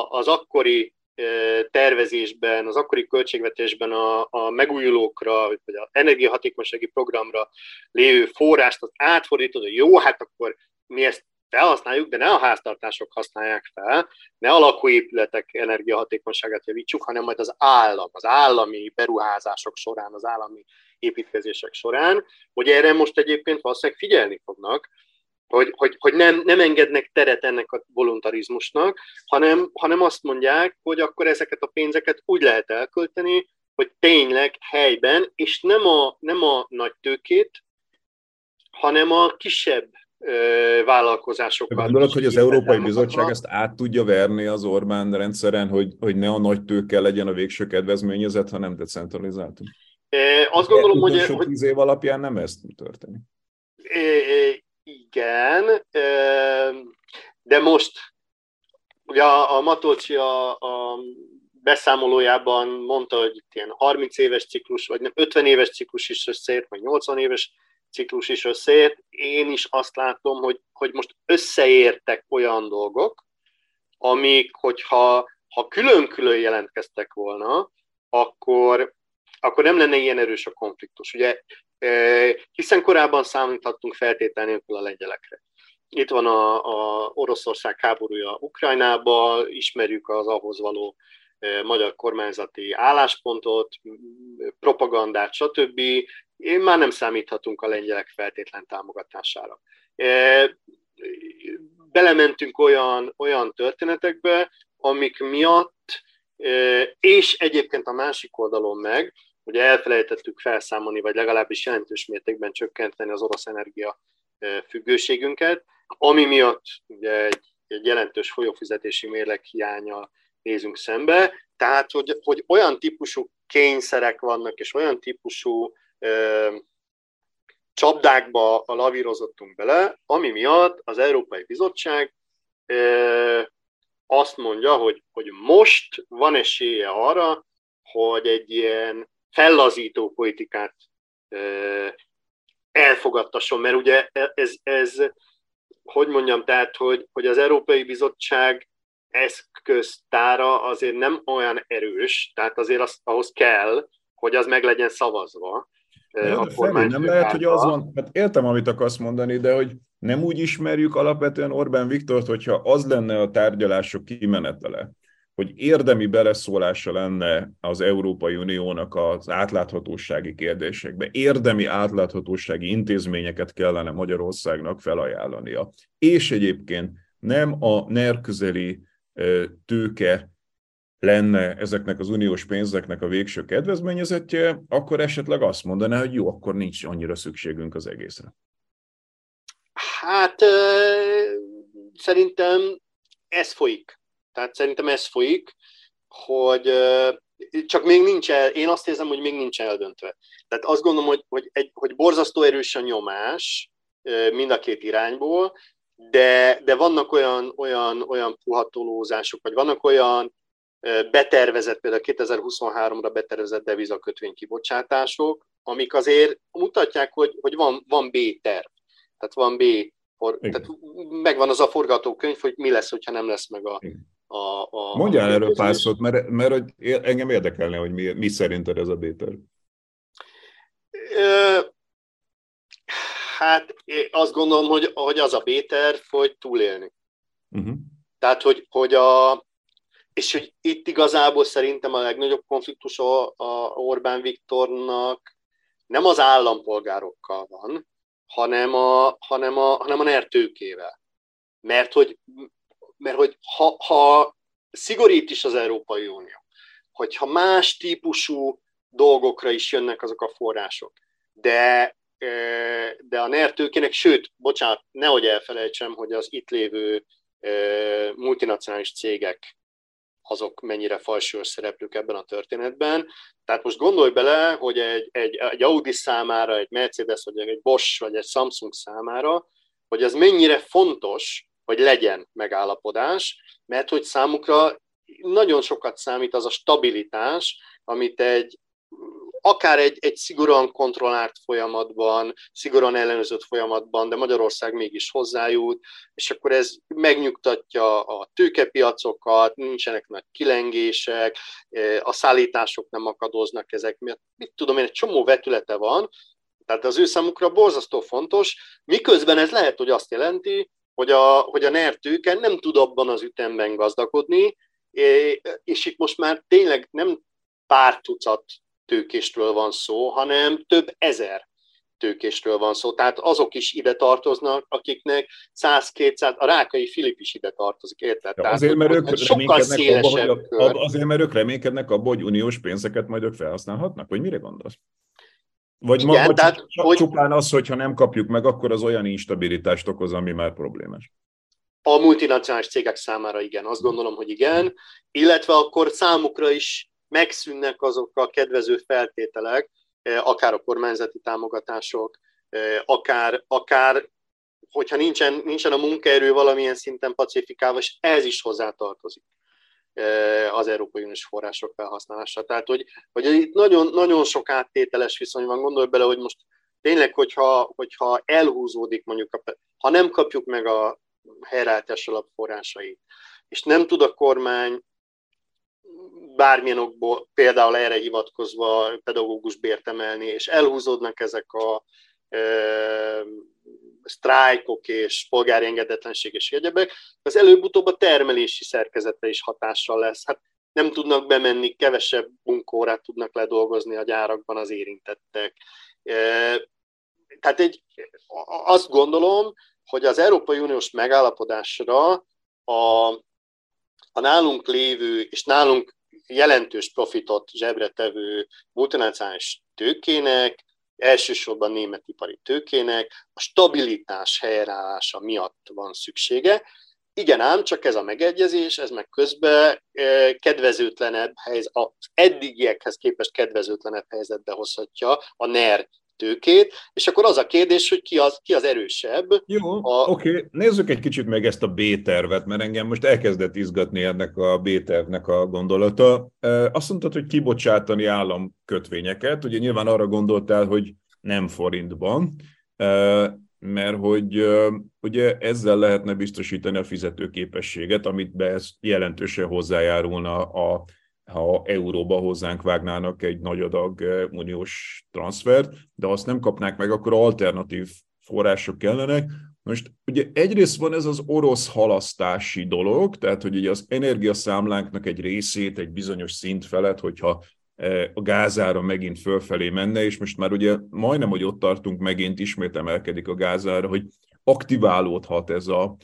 az akkori tervezésben, az akkori költségvetésben a, a megújulókra, vagy az energiahatékonysági programra lévő forrást az átfordítod, hogy jó, hát akkor mi ezt felhasználjuk, de ne a háztartások használják fel, ne a lakóépületek energiahatékonyságát javítsuk, hanem majd az állam, az állami beruházások során, az állami építkezések során, hogy erre most egyébként valószínűleg figyelni fognak, hogy, hogy, hogy nem, nem engednek teret ennek a voluntarizmusnak, hanem, hanem azt mondják, hogy akkor ezeket a pénzeket úgy lehet elkölteni, hogy tényleg helyben, és nem a, nem a nagy tőkét, hanem a kisebb vállalkozásokat. Gondolod, hogy az Európai Bizottság ezt át tudja verni az Orbán rendszeren, hogy, hogy ne a nagy tőkkel legyen a végső kedvezményezet, hanem decentralizáltunk? É, azt gondolom, hogy... hogy tíz év alapján nem ezt történik. É, igen, de most ugye a, a Matolcsi a, a beszámolójában mondta, hogy itt ilyen 30 éves ciklus, vagy nem 50 éves ciklus is összeért, vagy 80 éves ciklus is összeért. Én is azt látom, hogy, hogy most összeértek olyan dolgok, amik, hogyha ha külön-külön jelentkeztek volna, akkor, akkor nem lenne ilyen erős a konfliktus. Ugye, hiszen korábban számíthattunk feltétel nélkül a lengyelekre. Itt van a, a Oroszország háborúja Ukrajnába, ismerjük az ahhoz való magyar kormányzati álláspontot, propagandát, stb. Én már nem számíthatunk a lengyelek feltétlen támogatására. Belementünk olyan, olyan történetekbe, amik miatt, és egyébként a másik oldalon meg, ugye elfelejtettük felszámolni, vagy legalábbis jelentős mértékben csökkenteni az orosz energia függőségünket, ami miatt ugye egy, egy jelentős folyófizetési mérleg hiánya nézünk szembe, tehát hogy, hogy olyan típusú kényszerek vannak, és olyan típusú ö, csapdákba lavírozottunk bele, ami miatt az Európai Bizottság ö, azt mondja, hogy, hogy most van esélye arra, hogy egy ilyen fellazító politikát ö, elfogadtasson, mert ugye ez, ez, hogy mondjam, tehát, hogy, hogy az Európai Bizottság eszköztára azért nem olyan erős, tehát azért az, ahhoz kell, hogy az meg legyen szavazva. De a nem lehet, hogy az van, hát értem, amit akarsz mondani, de hogy nem úgy ismerjük alapvetően Orbán Viktort, hogyha az lenne a tárgyalások kimenetele, hogy érdemi beleszólása lenne az Európai Uniónak az átláthatósági kérdésekbe, érdemi átláthatósági intézményeket kellene Magyarországnak felajánlania. És egyébként nem a NER közeli tőke lenne ezeknek az uniós pénzeknek a végső kedvezményezetje, akkor esetleg azt mondaná, hogy jó, akkor nincs annyira szükségünk az egészre. Hát szerintem ez folyik. Tehát szerintem ez folyik, hogy csak még nincs el, én azt érzem, hogy még nincs eldöntve. Tehát azt gondolom, hogy, hogy, egy, hogy borzasztó erős a nyomás mind a két irányból, de, de vannak olyan, olyan, olyan puhatolózások, vagy vannak olyan betervezett, például 2023-ra betervezett devizakötvény kibocsátások, amik azért mutatják, hogy, hogy van, van B-terv. Tehát van B, for, tehát megvan az a forgatókönyv, hogy mi lesz, hogyha nem lesz meg a, a, a Mondjál a erről pár szót, mert, mert hogy engem érdekelne, hogy mi, mi szerinted ez a B-terv. Hát azt gondolom, hogy, hogy az a Béter, hogy túlélni. Uh-huh. Tehát, hogy, hogy a, és hogy itt igazából szerintem a legnagyobb konfliktus a, a Orbán Viktornak nem az állampolgárokkal van, hanem a, hanem a, hanem a NER tőkével. Mert hogy, mert hogy ha, ha szigorít is az Európai Unió, hogyha más típusú dolgokra is jönnek azok a források, de de a NER tőkének, sőt, bocsánat, nehogy elfelejtsem, hogy az itt lévő multinacionális cégek azok mennyire falsúlyos szereplők ebben a történetben. Tehát most gondolj bele, hogy egy, egy, egy Audi számára, egy Mercedes, vagy egy Bosch, vagy egy Samsung számára, hogy ez mennyire fontos, hogy legyen megállapodás, mert hogy számukra nagyon sokat számít az a stabilitás, amit egy akár egy, egy szigorúan kontrollált folyamatban, szigorúan ellenőrzött folyamatban, de Magyarország mégis hozzájut, és akkor ez megnyugtatja a tőkepiacokat, nincsenek nagy kilengések, a szállítások nem akadoznak ezek miatt. Mit tudom én, egy csomó vetülete van, tehát az ő számukra borzasztó fontos, miközben ez lehet, hogy azt jelenti, hogy a, hogy a NER tőke nem tud abban az ütemben gazdagodni, és itt most már tényleg nem pár tucat tőkésről van szó, hanem több ezer tőkésről van szó. Tehát azok is ide tartoznak, akiknek 100-200, a Rákai Filip is ide tartozik, érted? Ja, azért, mert ők sokkal szélesebb abba, azért, mert ők reménykednek abban, hogy uniós pénzeket majd ők felhasználhatnak, vagy mire gondolsz? Vagy Igen, ma, tehát, hogy... csupán az, hogyha nem kapjuk meg, akkor az olyan instabilitást okoz, ami már problémás. A multinacionális cégek számára igen, azt gondolom, hogy igen, illetve akkor számukra is megszűnnek azok a kedvező feltételek, eh, akár a kormányzati támogatások, eh, akár, akár hogyha nincsen, nincsen a munkaerő valamilyen szinten pacifikálva, és ez is hozzátartozik eh, az Európai Uniós források felhasználása. Tehát, hogy, hogy itt nagyon, nagyon sok áttételes viszony van, gondolj bele, hogy most tényleg, hogyha, hogyha elhúzódik mondjuk, a, ha nem kapjuk meg a helyreállítás alapforrásait, és nem tud a kormány bármilyen okból, például erre hivatkozva pedagógus bért emelni, és elhúzódnak ezek a e, sztrájkok és polgári engedetlenség és egyebek, az előbb-utóbb a termelési szerkezete is hatással lesz. Hát nem tudnak bemenni, kevesebb munkórát tudnak ledolgozni a gyárakban az érintettek. E, tehát egy, azt gondolom, hogy az Európai Uniós megállapodásra a, a nálunk lévő és nálunk jelentős profitot zsebre tevő multinacionális tőkének, elsősorban németipari tőkének a stabilitás helyreállása miatt van szüksége. Igen ám, csak ez a megegyezés, ez meg közben e, kedvezőtlenebb helyzet, az eddigiekhez képest kedvezőtlenebb helyzetbe hozhatja a NER tőkét, és akkor az a kérdés, hogy ki az, ki az erősebb. Jó, a... oké, okay. nézzük egy kicsit meg ezt a B-tervet, mert engem most elkezdett izgatni ennek a B-tervnek a gondolata. Azt mondtad, hogy kibocsátani államkötvényeket, ugye nyilván arra gondoltál, hogy nem forintban, mert hogy ugye ezzel lehetne biztosítani a fizetőképességet, amit be ez jelentősen hozzájárulna a ha euróba hozzánk vágnának egy nagy adag eh, uniós transfert, de azt nem kapnák meg, akkor alternatív források kellenek. Most ugye egyrészt van ez az orosz halasztási dolog, tehát hogy ugye az energiaszámlánknak egy részét egy bizonyos szint felett, hogyha eh, a gázára megint fölfelé menne, és most már ugye majdnem, hogy ott tartunk, megint ismét emelkedik a gázára, hogy aktiválódhat ez a,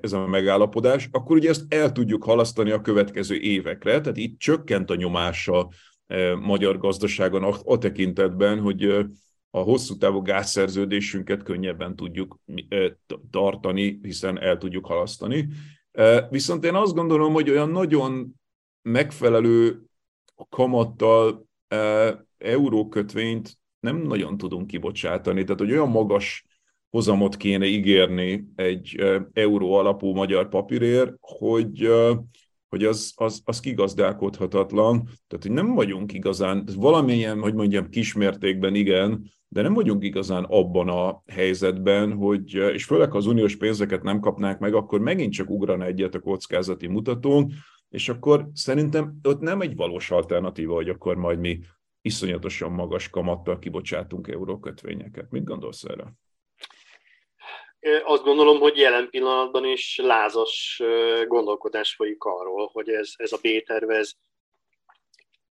ez a megállapodás, akkor ugye ezt el tudjuk halasztani a következő évekre, tehát itt csökkent a nyomása magyar gazdaságon a, a tekintetben, hogy a hosszú távú gázszerződésünket könnyebben tudjuk tartani, hiszen el tudjuk halasztani. Viszont én azt gondolom, hogy olyan nagyon megfelelő kamattal eurókötvényt nem nagyon tudunk kibocsátani. Tehát, hogy olyan magas hozamot kéne ígérni egy euró alapú magyar papírér, hogy, hogy az, az, az kigazdálkodhatatlan, tehát hogy nem vagyunk igazán, valamilyen, hogy mondjam, kismértékben igen, de nem vagyunk igazán abban a helyzetben, hogy, és főleg ha az uniós pénzeket nem kapnák meg, akkor megint csak ugrana egyet a kockázati mutatón, és akkor szerintem ott nem egy valós alternatíva, hogy akkor majd mi iszonyatosan magas kamattal kibocsátunk eurókötvényeket. Mit gondolsz erre? Azt gondolom, hogy jelen pillanatban is lázas gondolkodás folyik arról, hogy ez, ez a B-terv, ez,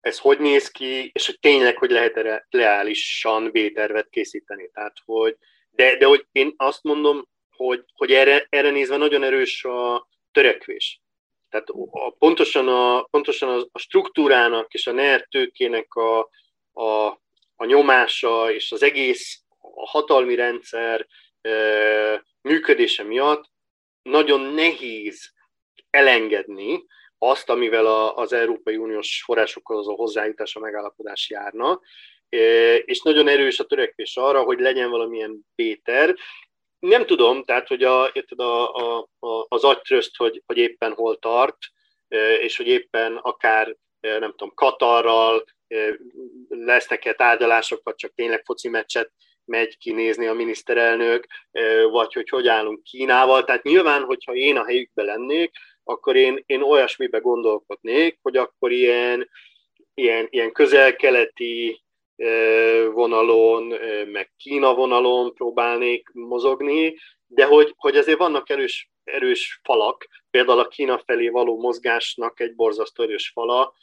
ez hogy néz ki, és hogy tényleg, hogy lehet erre reálisan B-tervet készíteni. Tehát, hogy, de, de hogy én azt mondom, hogy, hogy erre, erre nézve nagyon erős a törekvés. Tehát a, pontosan, a, pontosan a, a struktúrának és a NER tőkének a, a, a nyomása és az egész a hatalmi rendszer működése miatt nagyon nehéz elengedni azt, amivel az Európai Uniós forrásokhoz a hozzájutás a megállapodás járna, és nagyon erős a törekvés arra, hogy legyen valamilyen Péter. Nem tudom, tehát, hogy a, a, a, az agytrözt, hogy, hogy éppen hol tart, és hogy éppen akár nem tudom, Katarral, lesznek-e tárgyalások, vagy csak tényleg foci meccset megy kinézni a miniszterelnök, vagy hogy hogy állunk Kínával. Tehát nyilván, hogyha én a helyükben lennék, akkor én, én olyasmibe gondolkodnék, hogy akkor ilyen, ilyen, ilyen közel-keleti vonalon, meg Kína vonalon próbálnék mozogni, de hogy, hogy azért vannak erős, erős falak, például a Kína felé való mozgásnak egy borzasztó erős fala,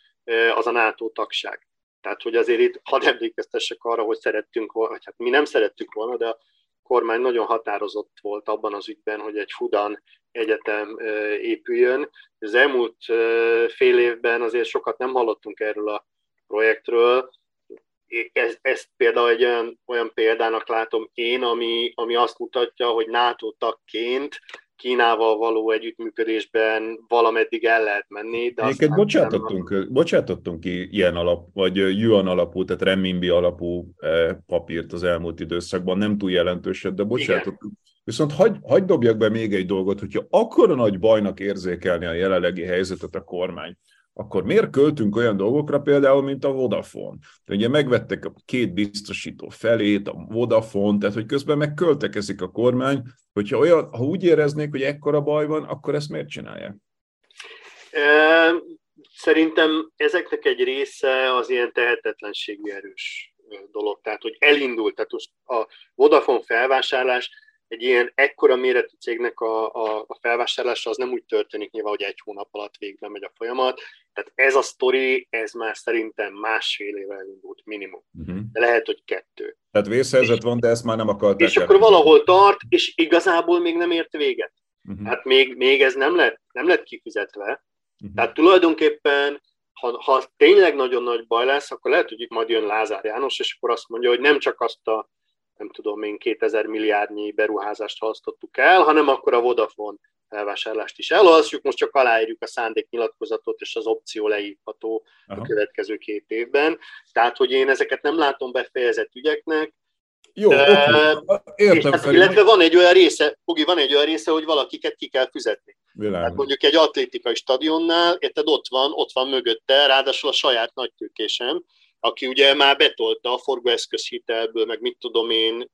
az a NATO tagság. Tehát, hogy azért itt hadd emlékeztessek arra, hogy szerettünk volna, vagy hát mi nem szerettük volna, de a kormány nagyon határozott volt abban az ügyben, hogy egy Fudan egyetem épüljön. Az elmúlt fél évben azért sokat nem hallottunk erről a projektről. Ez, ezt például egy olyan, olyan példának látom én, ami, ami azt mutatja, hogy NATO tagként Kínával való együttműködésben valameddig el lehet menni. De Egyébként bocsátottunk, nem... bocsátottunk ki ilyen alap, vagy yuan alapú, tehát renminbi alapú papírt az elmúlt időszakban, nem túl jelentőset, de bocsátottunk. Igen. Viszont hagy, hagy dobjak be még egy dolgot, hogyha akkora nagy bajnak érzékelni a jelenlegi helyzetet a kormány, akkor miért költünk olyan dolgokra például, mint a Vodafone? Ugye megvettek a két biztosító felét, a Vodafone, tehát hogy közben megköltekezik a kormány, hogyha olyan, ha úgy éreznék, hogy ekkora baj van, akkor ezt miért csinálják? Szerintem ezeknek egy része az ilyen tehetetlenségű erős dolog. Tehát, hogy elindult, tehát most a Vodafone felvásárlás egy ilyen ekkora méretű cégnek a, a, a felvásárlása az nem úgy történik nyilván, hogy egy hónap alatt végben megy a folyamat. Tehát ez a sztori, ez már szerintem másfél éve elindult minimum. Uh-huh. De lehet, hogy kettő. Tehát vészhelyzet van, de ezt már nem akarták. És akkor valahol tart, és igazából még nem ért véget. Uh-huh. Hát még, még ez nem lett, nem lett kifizetve. Uh-huh. Tehát tulajdonképpen ha, ha tényleg nagyon nagy baj lesz, akkor lehet, hogy itt majd jön Lázár János, és akkor azt mondja, hogy nem csak azt a nem tudom én, 2000 milliárdnyi beruházást halasztottuk el, hanem akkor a Vodafone elvásárlást is elolvassuk, most csak aláírjuk a szándéknyilatkozatot, és az opció leírható Aha. a következő két évben. Tehát, hogy én ezeket nem látom befejezett ügyeknek, jó, uh, értem. Hát, illetve van egy olyan része, Ugi, van egy olyan része, hogy valakiket ki kell fizetni. Hát mondjuk egy atlétikai stadionnál, érted, ott van, ott van mögötte, ráadásul a saját nagytőkésem, aki ugye már betolta a forgóeszközhitelből, meg mit tudom én,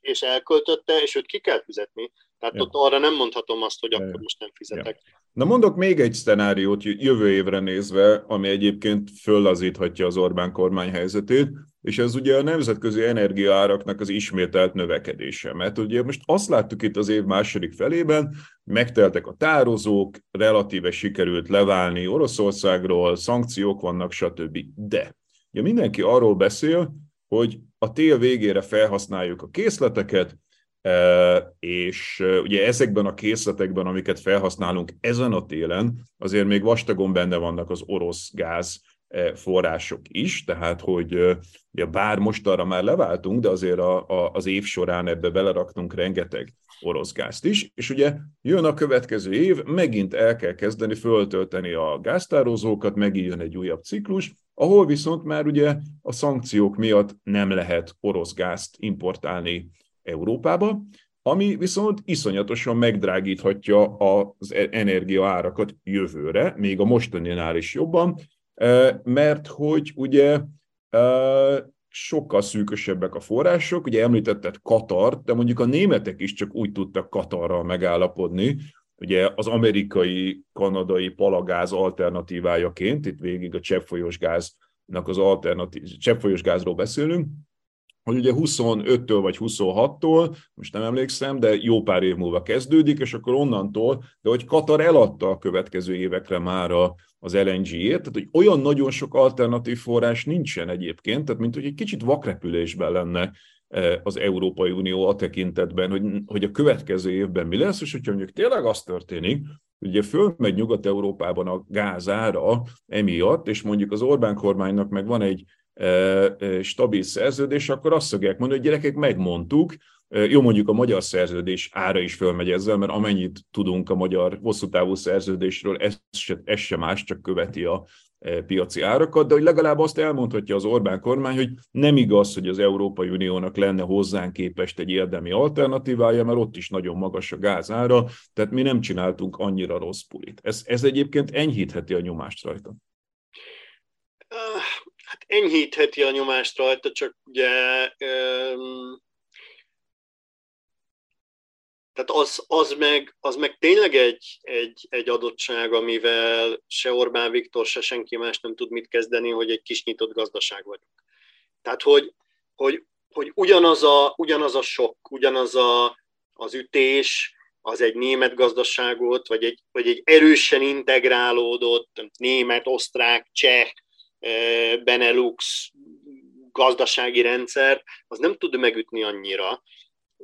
és elköltötte, és őt ki kell fizetni. Tehát ja. ott arra nem mondhatom azt, hogy akkor most nem fizetek. Ja. Na mondok még egy szcenáriót jövő évre nézve, ami egyébként föllazíthatja az Orbán kormány helyzetét, és ez ugye a nemzetközi energiaáraknak az ismételt növekedése. Mert ugye most azt láttuk itt az év második felében, megteltek a tározók, relatíve sikerült leválni Oroszországról, szankciók vannak, stb. De Ugye mindenki arról beszél, hogy a tél végére felhasználjuk a készleteket, e, és e, ugye ezekben a készletekben, amiket felhasználunk ezen a télen, azért még vastagon benne vannak az orosz gáz e, források is, tehát hogy ugye bár most arra már leváltunk, de azért a, a, az év során ebbe beleraktunk rengeteg orosz gázt is, és ugye jön a következő év, megint el kell kezdeni föltölteni a gáztározókat, megint jön egy újabb ciklus, ahol viszont már ugye a szankciók miatt nem lehet orosz gázt importálni Európába, ami viszont iszonyatosan megdrágíthatja az energiaárakat jövőre, még a mostaninál is jobban, e, mert hogy ugye e, sokkal szűkösebbek a források, ugye említetted Katart, de mondjuk a németek is csak úgy tudtak Katarral megállapodni, ugye az amerikai-kanadai palagáz alternatívájaként, itt végig a cseppfolyós gáznak az alternatív, cseppfolyós gázról beszélünk, hogy ugye 25-től vagy 26-tól, most nem emlékszem, de jó pár év múlva kezdődik, és akkor onnantól, de hogy Katar eladta a következő évekre már a, az LNG-ét, tehát hogy olyan nagyon sok alternatív forrás nincsen egyébként, tehát mint hogy egy kicsit vakrepülésben lenne az Európai Unió a tekintetben, hogy, hogy a következő évben mi lesz, és hogyha mondjuk tényleg az történik, ugye fölmegy Nyugat-Európában a gázára emiatt, és mondjuk az Orbán kormánynak meg van egy e, e, stabil szerződés, akkor azt szokják mondani, hogy gyerekek, megmondtuk, e, jó, mondjuk a magyar szerződés ára is fölmegy ezzel, mert amennyit tudunk a magyar hosszú távú szerződésről, ez se, ez se más, csak követi a, E, piaci árakat, de hogy legalább azt elmondhatja az Orbán kormány, hogy nem igaz, hogy az Európai Uniónak lenne hozzánk képest egy érdemi alternatívája, mert ott is nagyon magas a gázára, tehát mi nem csináltunk annyira rossz pulit. Ez, ez egyébként enyhítheti a nyomást rajta. Hát enyhítheti a nyomást rajta, csak ugye tehát az, az, meg, az meg tényleg egy, egy, egy adottság, amivel se Orbán Viktor, se senki más nem tud mit kezdeni, hogy egy kis nyitott gazdaság vagyunk. Tehát, hogy, hogy, hogy ugyanaz, a, ugyanaz a sok, ugyanaz a, az ütés, az egy német gazdaságot, vagy egy, vagy egy erősen integrálódott német, osztrák, cseh, eh, Benelux gazdasági rendszer, az nem tud megütni annyira,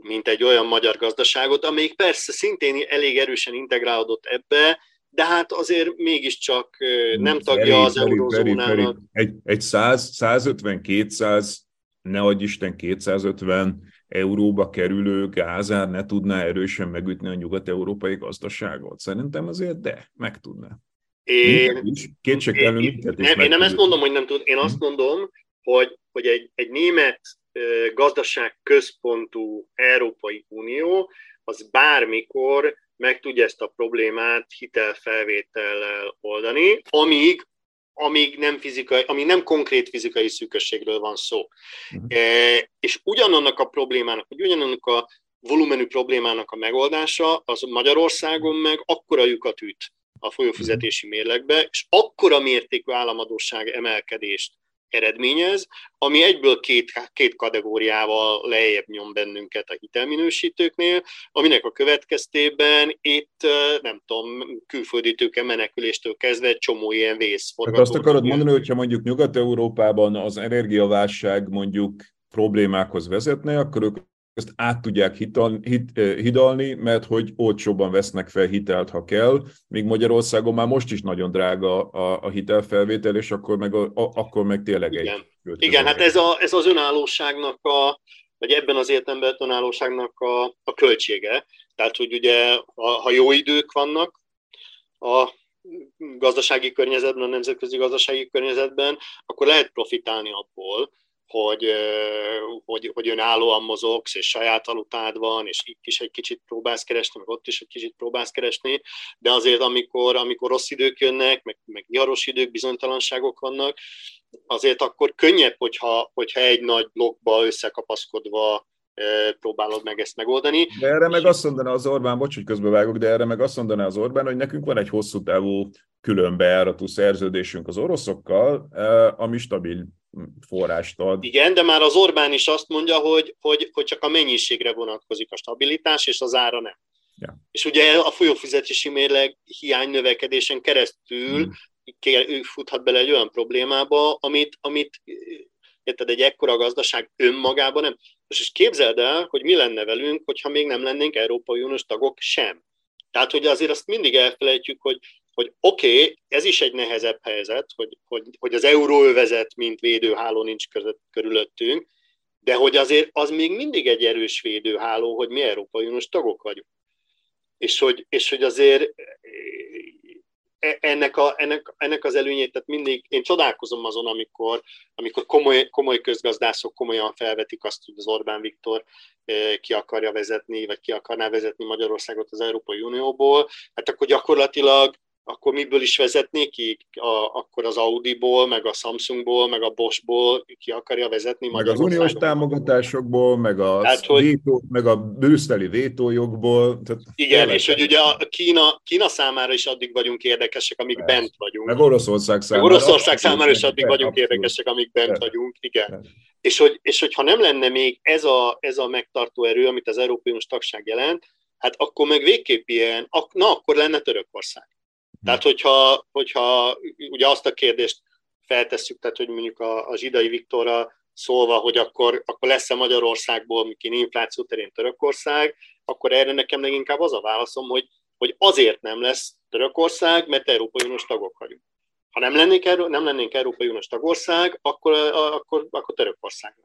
mint egy olyan magyar gazdaságot, amelyik persze szintén elég erősen integrálódott ebbe, de hát azért mégiscsak nem tagja az eurozónának. Egy, egy 100, 150, 200, ne adj Isten 250 euróba kerülő gázár ne tudná erősen megütni a nyugat-európai gazdaságot. Szerintem azért de, meg tudná. Én, kétségtelenül minket is nem, én nem ezt mondom, hogy nem tud, én azt hm. mondom, hogy, hogy egy, egy német gazdaság központú Európai Unió az bármikor meg tudja ezt a problémát hitelfelvétellel oldani, amíg, amíg nem, fizikai, amíg nem konkrét fizikai szűkösségről van szó. Uh-huh. E, és ugyanannak a problémának, vagy ugyanannak a volumenű problémának a megoldása az Magyarországon meg akkora lyukat üt a folyófizetési mérlegbe, és akkora mértékű államadóság emelkedést eredményez, ami egyből két, két kategóriával lejjebb nyom bennünket a hitelminősítőknél, aminek a következtében itt, nem tudom, külföldi tőke meneküléstől kezdve egy csomó ilyen vész. Hát azt akarod mondani, hogyha mondjuk Nyugat-Európában az energiaválság mondjuk problémákhoz vezetne, akkor ők ezt át tudják hital, hit, hidalni, mert hogy olcsóban vesznek fel hitelt, ha kell, míg Magyarországon már most is nagyon drága a, a hitelfelvétel, és akkor meg, a, a, akkor meg tényleg Igen. egy... Igen, hát ez, a, ez az önállóságnak a, vagy ebben az értelemben önállóságnak a, a költsége. Tehát, hogy ugye, ha, ha jó idők vannak a gazdasági környezetben, a nemzetközi gazdasági környezetben, akkor lehet profitálni abból, hogy, hogy, hogy önállóan mozogsz, és saját valutád van, és itt is egy kicsit próbálsz keresni, meg ott is egy kicsit próbálsz keresni, de azért amikor, amikor rossz idők jönnek, meg, meg nyaros idők, bizonytalanságok vannak, azért akkor könnyebb, hogyha, hogyha egy nagy blokkba összekapaszkodva próbálod meg ezt megoldani. De erre meg azt mondaná az Orbán, bocs, hogy közbevágok, de erre meg azt mondaná az Orbán, hogy nekünk van egy hosszú távú külön bejáratú szerződésünk az oroszokkal, ami stabil forrást ad. Igen, de már az Orbán is azt mondja, hogy, hogy, hogy csak a mennyiségre vonatkozik a stabilitás, és az ára nem. Ja. És ugye a folyófizetési mérleg hiány növekedésen keresztül hmm. ő futhat bele egy olyan problémába, amit, amit érted, egy ekkora gazdaság önmagában nem. Most is képzeld el, hogy mi lenne velünk, hogyha még nem lennénk Európai Uniós tagok sem. Tehát, hogy azért azt mindig elfelejtjük, hogy hogy oké, okay, ez is egy nehezebb helyzet, hogy, hogy, hogy az euróövezet, mint védőháló nincs között, körülöttünk, de hogy azért az még mindig egy erős védőháló, hogy mi Európai Uniós tagok vagyunk. És hogy, és hogy azért e, ennek, a, ennek, ennek az előnyét, tehát mindig én csodálkozom azon, amikor, amikor komoly, komoly közgazdászok komolyan felvetik azt, hogy az Orbán Viktor e, ki akarja vezetni, vagy ki akarná vezetni Magyarországot az Európai Unióból, hát akkor gyakorlatilag akkor miből is vezetnék ki? A, akkor az Audi-ból, meg a Samsungból, meg a Bosch-ból ki akarja vezetni Meg az uniós támogatásokból, meg a, tehát, hogy, vétó, meg a bőszteli vétójogból. Tehát igen, és hogy ugye a Kína, Kína számára is addig vagyunk érdekesek, amíg Persze. bent vagyunk. Meg Oroszország számára. Meg Oroszország számára is addig vagyunk abszolút. érdekesek, amíg bent Persze. vagyunk, igen. Persze. És hogy, és hogy ha nem lenne még ez a, ez a megtartó erő, amit az Európai Uniós tagság jelent, hát akkor meg végképp ilyen, na akkor lenne Törökország. Tehát, hogyha, hogyha ugye azt a kérdést feltesszük, tehát, hogy mondjuk a, a Zsidai Viktorra szólva, hogy akkor, akkor lesz-e Magyarországból, mikin infláció terén Törökország, akkor erre nekem leginkább az a válaszom, hogy, hogy azért nem lesz Törökország, mert Európai Uniós tagok vagyunk. Ha nem lennénk, nem lennénk Európai Uniós tagország, akkor, akkor, akkor Törökország.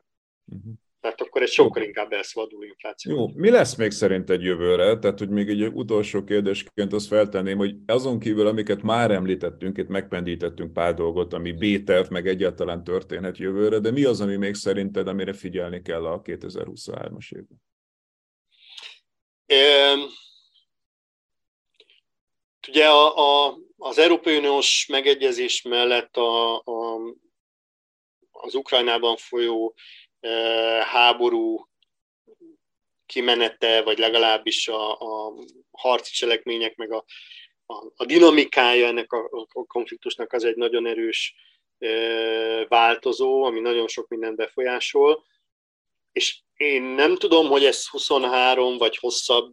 Uh-huh. Tehát akkor egy sokkal inkább elszabadul infláció. Jó, mi lesz még egy jövőre? Tehát, hogy még egy utolsó kérdésként azt feltenném, hogy azon kívül, amiket már említettünk, itt megpendítettünk pár dolgot, ami B-terv, meg egyáltalán történhet jövőre, de mi az, ami még szerinted, amire figyelni kell a 2023-as évben? Um, ugye a, a, az Európai Uniós megegyezés mellett a, a az Ukrajnában folyó háború kimenete, vagy legalábbis a, a harci cselekmények, meg a, a, a dinamikája ennek a, a konfliktusnak az egy nagyon erős változó, ami nagyon sok mindent befolyásol, és én nem tudom, hogy ez 23 vagy hosszabb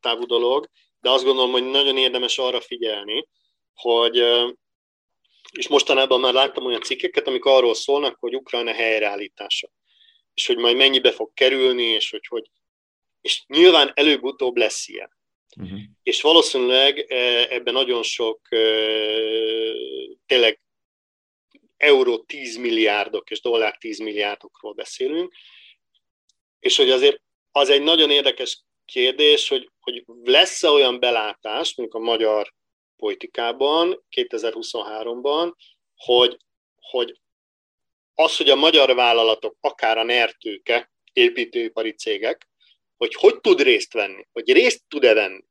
távú dolog, de azt gondolom, hogy nagyon érdemes arra figyelni, hogy és mostanában már láttam olyan cikkeket, amik arról szólnak, hogy Ukrajna helyreállítása, és hogy majd mennyibe fog kerülni, és hogy, hogy és nyilván előbb-utóbb lesz ilyen. Uh-huh. És valószínűleg ebben nagyon sok tényleg euró 10 milliárdok és dollár 10 milliárdokról beszélünk, és hogy azért az egy nagyon érdekes kérdés, hogy, hogy lesz-e olyan belátás, mondjuk a magyar politikában 2023-ban, hogy, hogy az, hogy a magyar vállalatok, akár a nertőke, építőipari cégek, hogy hogy tud részt venni, hogy részt tud-e venni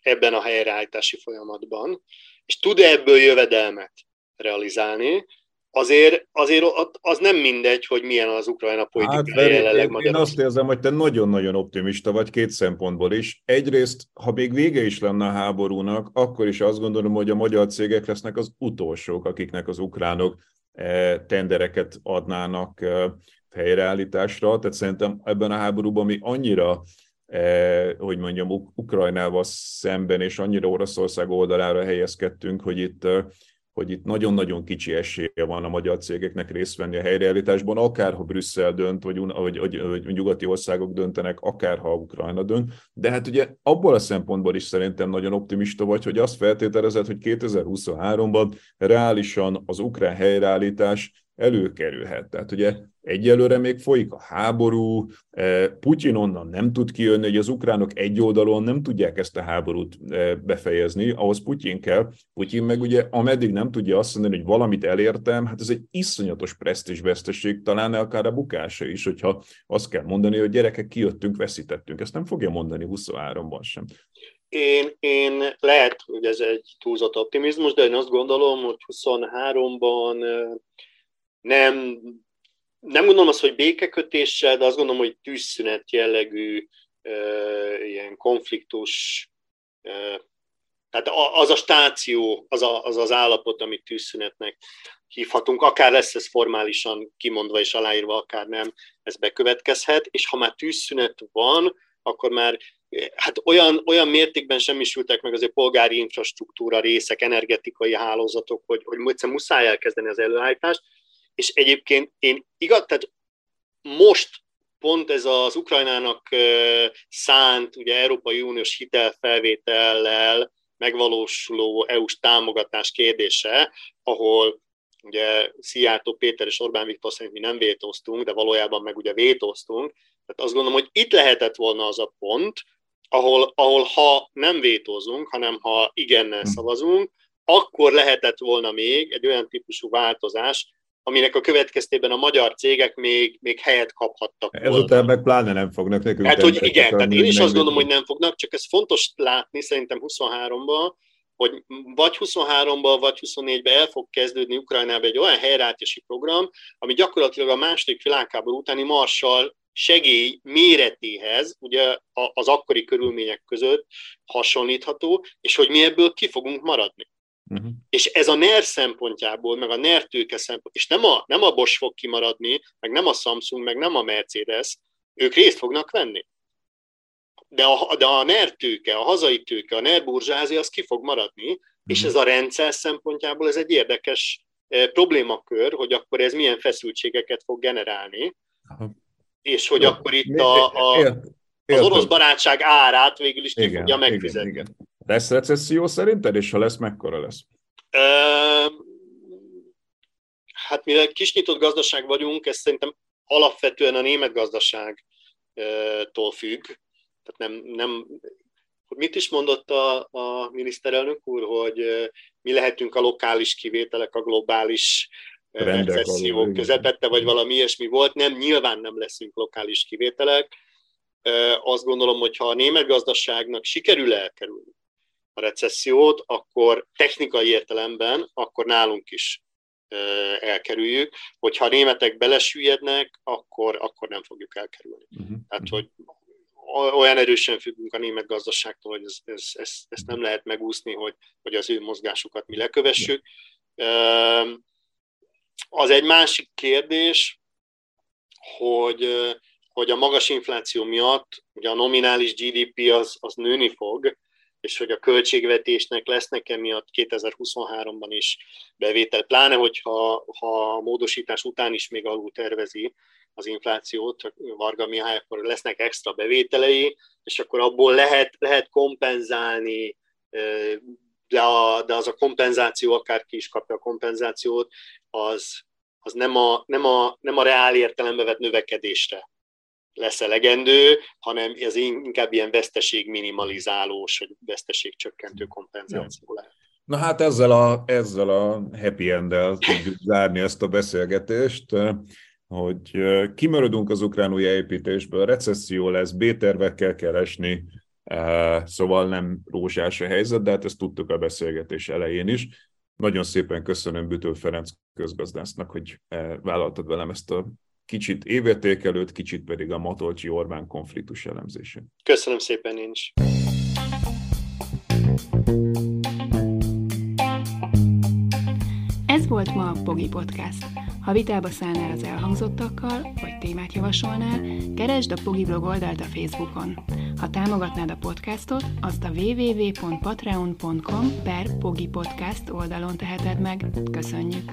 ebben a helyreállítási folyamatban, és tud-e ebből jövedelmet realizálni, azért, azért az nem mindegy, hogy milyen az Ukrajna politika hát, jelenleg én, én azt érzem, hogy te nagyon-nagyon optimista vagy két szempontból is. Egyrészt, ha még vége is lenne a háborúnak, akkor is azt gondolom, hogy a magyar cégek lesznek az utolsók, akiknek az ukránok eh, tendereket adnának eh, helyreállításra. Tehát szerintem ebben a háborúban mi annyira eh, hogy mondjam, Ukrajnával szemben és annyira Oroszország oldalára helyezkedtünk, hogy itt hogy itt nagyon-nagyon kicsi esélye van a magyar cégeknek részt venni a helyreállításban, akár ha Brüsszel dönt, vagy, vagy, vagy, vagy nyugati országok döntenek, akár ha Ukrajna dönt. De hát ugye abból a szempontból is szerintem nagyon optimista vagy, hogy azt feltételezed, hogy 2023-ban reálisan az ukrán helyreállítás előkerülhet. Tehát ugye egyelőre még folyik a háború, e, Putyin onnan nem tud kijönni, hogy az ukránok egy oldalon nem tudják ezt a háborút e, befejezni, ahhoz Putyin kell. Putyin meg ugye ameddig nem tudja azt mondani, hogy valamit elértem, hát ez egy iszonyatos presztízsveszteség, talán akár a bukása is, hogyha azt kell mondani, hogy gyerekek kijöttünk, veszítettünk. Ezt nem fogja mondani 23-ban sem. Én, én lehet, hogy ez egy túlzott optimizmus, de én azt gondolom, hogy 23-ban nem, nem gondolom azt, hogy békekötéssel, de azt gondolom, hogy tűzszünet jellegű ilyen konfliktus, tehát az a stáció, az, a, az az állapot, amit tűzszünetnek hívhatunk, akár lesz ez formálisan kimondva és aláírva, akár nem, ez bekövetkezhet, és ha már tűzszünet van, akkor már hát olyan, olyan mértékben semmisültek meg azért polgári infrastruktúra részek, energetikai hálózatok, hogy, hogy egyszerűen muszáj elkezdeni az előállítást, és egyébként én igaz, tehát most pont ez az Ukrajnának szánt, ugye Európai Uniós hitelfelvétellel megvalósuló EU-s támogatás kérdése, ahol ugye Szijjártó Péter és Orbán Viktor szerint mi nem vétóztunk, de valójában meg ugye vétóztunk. Tehát azt gondolom, hogy itt lehetett volna az a pont, ahol, ahol ha nem vétózunk, hanem ha igennel hm. szavazunk, akkor lehetett volna még egy olyan típusú változás, aminek a következtében a magyar cégek még, még helyet kaphattak Ezután meg pláne nem fognak nekünk. Hát, hogy igen, tehát én is azt gondolom, hogy nem fognak, csak ez fontos látni szerintem 23-ban, hogy vagy 23-ban, vagy 24-ben el fog kezdődni Ukrajnába egy olyan helyreállítási program, ami gyakorlatilag a második világháború utáni marsal segély méretéhez, ugye az akkori körülmények között hasonlítható, és hogy mi ebből ki fogunk maradni. Uh-huh. És ez a NER szempontjából, meg a NER tőke szempont, és nem a, nem a Bosch fog kimaradni, meg nem a Samsung, meg nem a Mercedes, ők részt fognak venni. De a, de a NER tőke, a hazai tőke, a NER burzsázi, az ki fog maradni, uh-huh. és ez a rendszer szempontjából ez egy érdekes eh, problémakör, hogy akkor ez milyen feszültségeket fog generálni, uh-huh. és hogy akkor itt a, a, az orosz barátság árát végül is ki igen, fogja megfizetni. Igen, igen. Lesz recesszió szerinted, és ha lesz, mekkora lesz? Hát mivel kisnyitott gazdaság vagyunk, ez szerintem alapvetően a német gazdaságtól függ. Tehát nem, nem, mit is mondott a, a miniszterelnök úr, hogy mi lehetünk a lokális kivételek a globális recesszió közepette, vagy valami ilyesmi volt. Nem, nyilván nem leszünk lokális kivételek. Azt gondolom, hogy ha a német gazdaságnak sikerül elkerülni a recessziót, akkor technikai értelemben, akkor nálunk is elkerüljük. Hogyha a németek belesüllyednek, akkor, akkor nem fogjuk elkerülni. Uh-huh. Tehát, hogy olyan erősen függünk a német gazdaságtól, hogy ez, ez, ez, ezt nem lehet megúszni, hogy, hogy az ő mozgásukat mi lekövessük. Az egy másik kérdés, hogy, hogy a magas infláció miatt ugye a nominális GDP az, az nőni fog, és hogy a költségvetésnek lesznek emiatt 2023-ban is bevétel, pláne hogyha ha a módosítás után is még alul tervezi az inflációt, Varga Mihály, akkor lesznek extra bevételei, és akkor abból lehet, lehet kompenzálni, de, a, de az a kompenzáció, akárki is kapja a kompenzációt, az, az nem, a, nem, a, nem a reál értelembe vett növekedésre lesz elegendő, hanem ez inkább ilyen veszteség minimalizálós, vagy veszteség csökkentő kompenzáció lehet. Na hát ezzel a, ezzel a happy end-el tudjuk zárni ezt a beszélgetést, hogy kimaradunk az ukrán újjáépítésből, recesszió lesz, B-tervekkel kell esni, szóval nem rózsás a helyzet, de hát ezt tudtuk a beszélgetés elején is. Nagyon szépen köszönöm Bütő Ferenc közgazdásznak, hogy vállaltad velem ezt a kicsit évértékelőt, kicsit pedig a Matolcsi Orbán konfliktus elemzése. Köszönöm szépen én is. Ez volt ma a Pogi Podcast. Ha vitába szállnál az elhangzottakkal, vagy témát javasolnál, keresd a Pogi blog oldalt a Facebookon. Ha támogatnád a podcastot, azt a www.patreon.com per Pogi Podcast oldalon teheted meg. Köszönjük!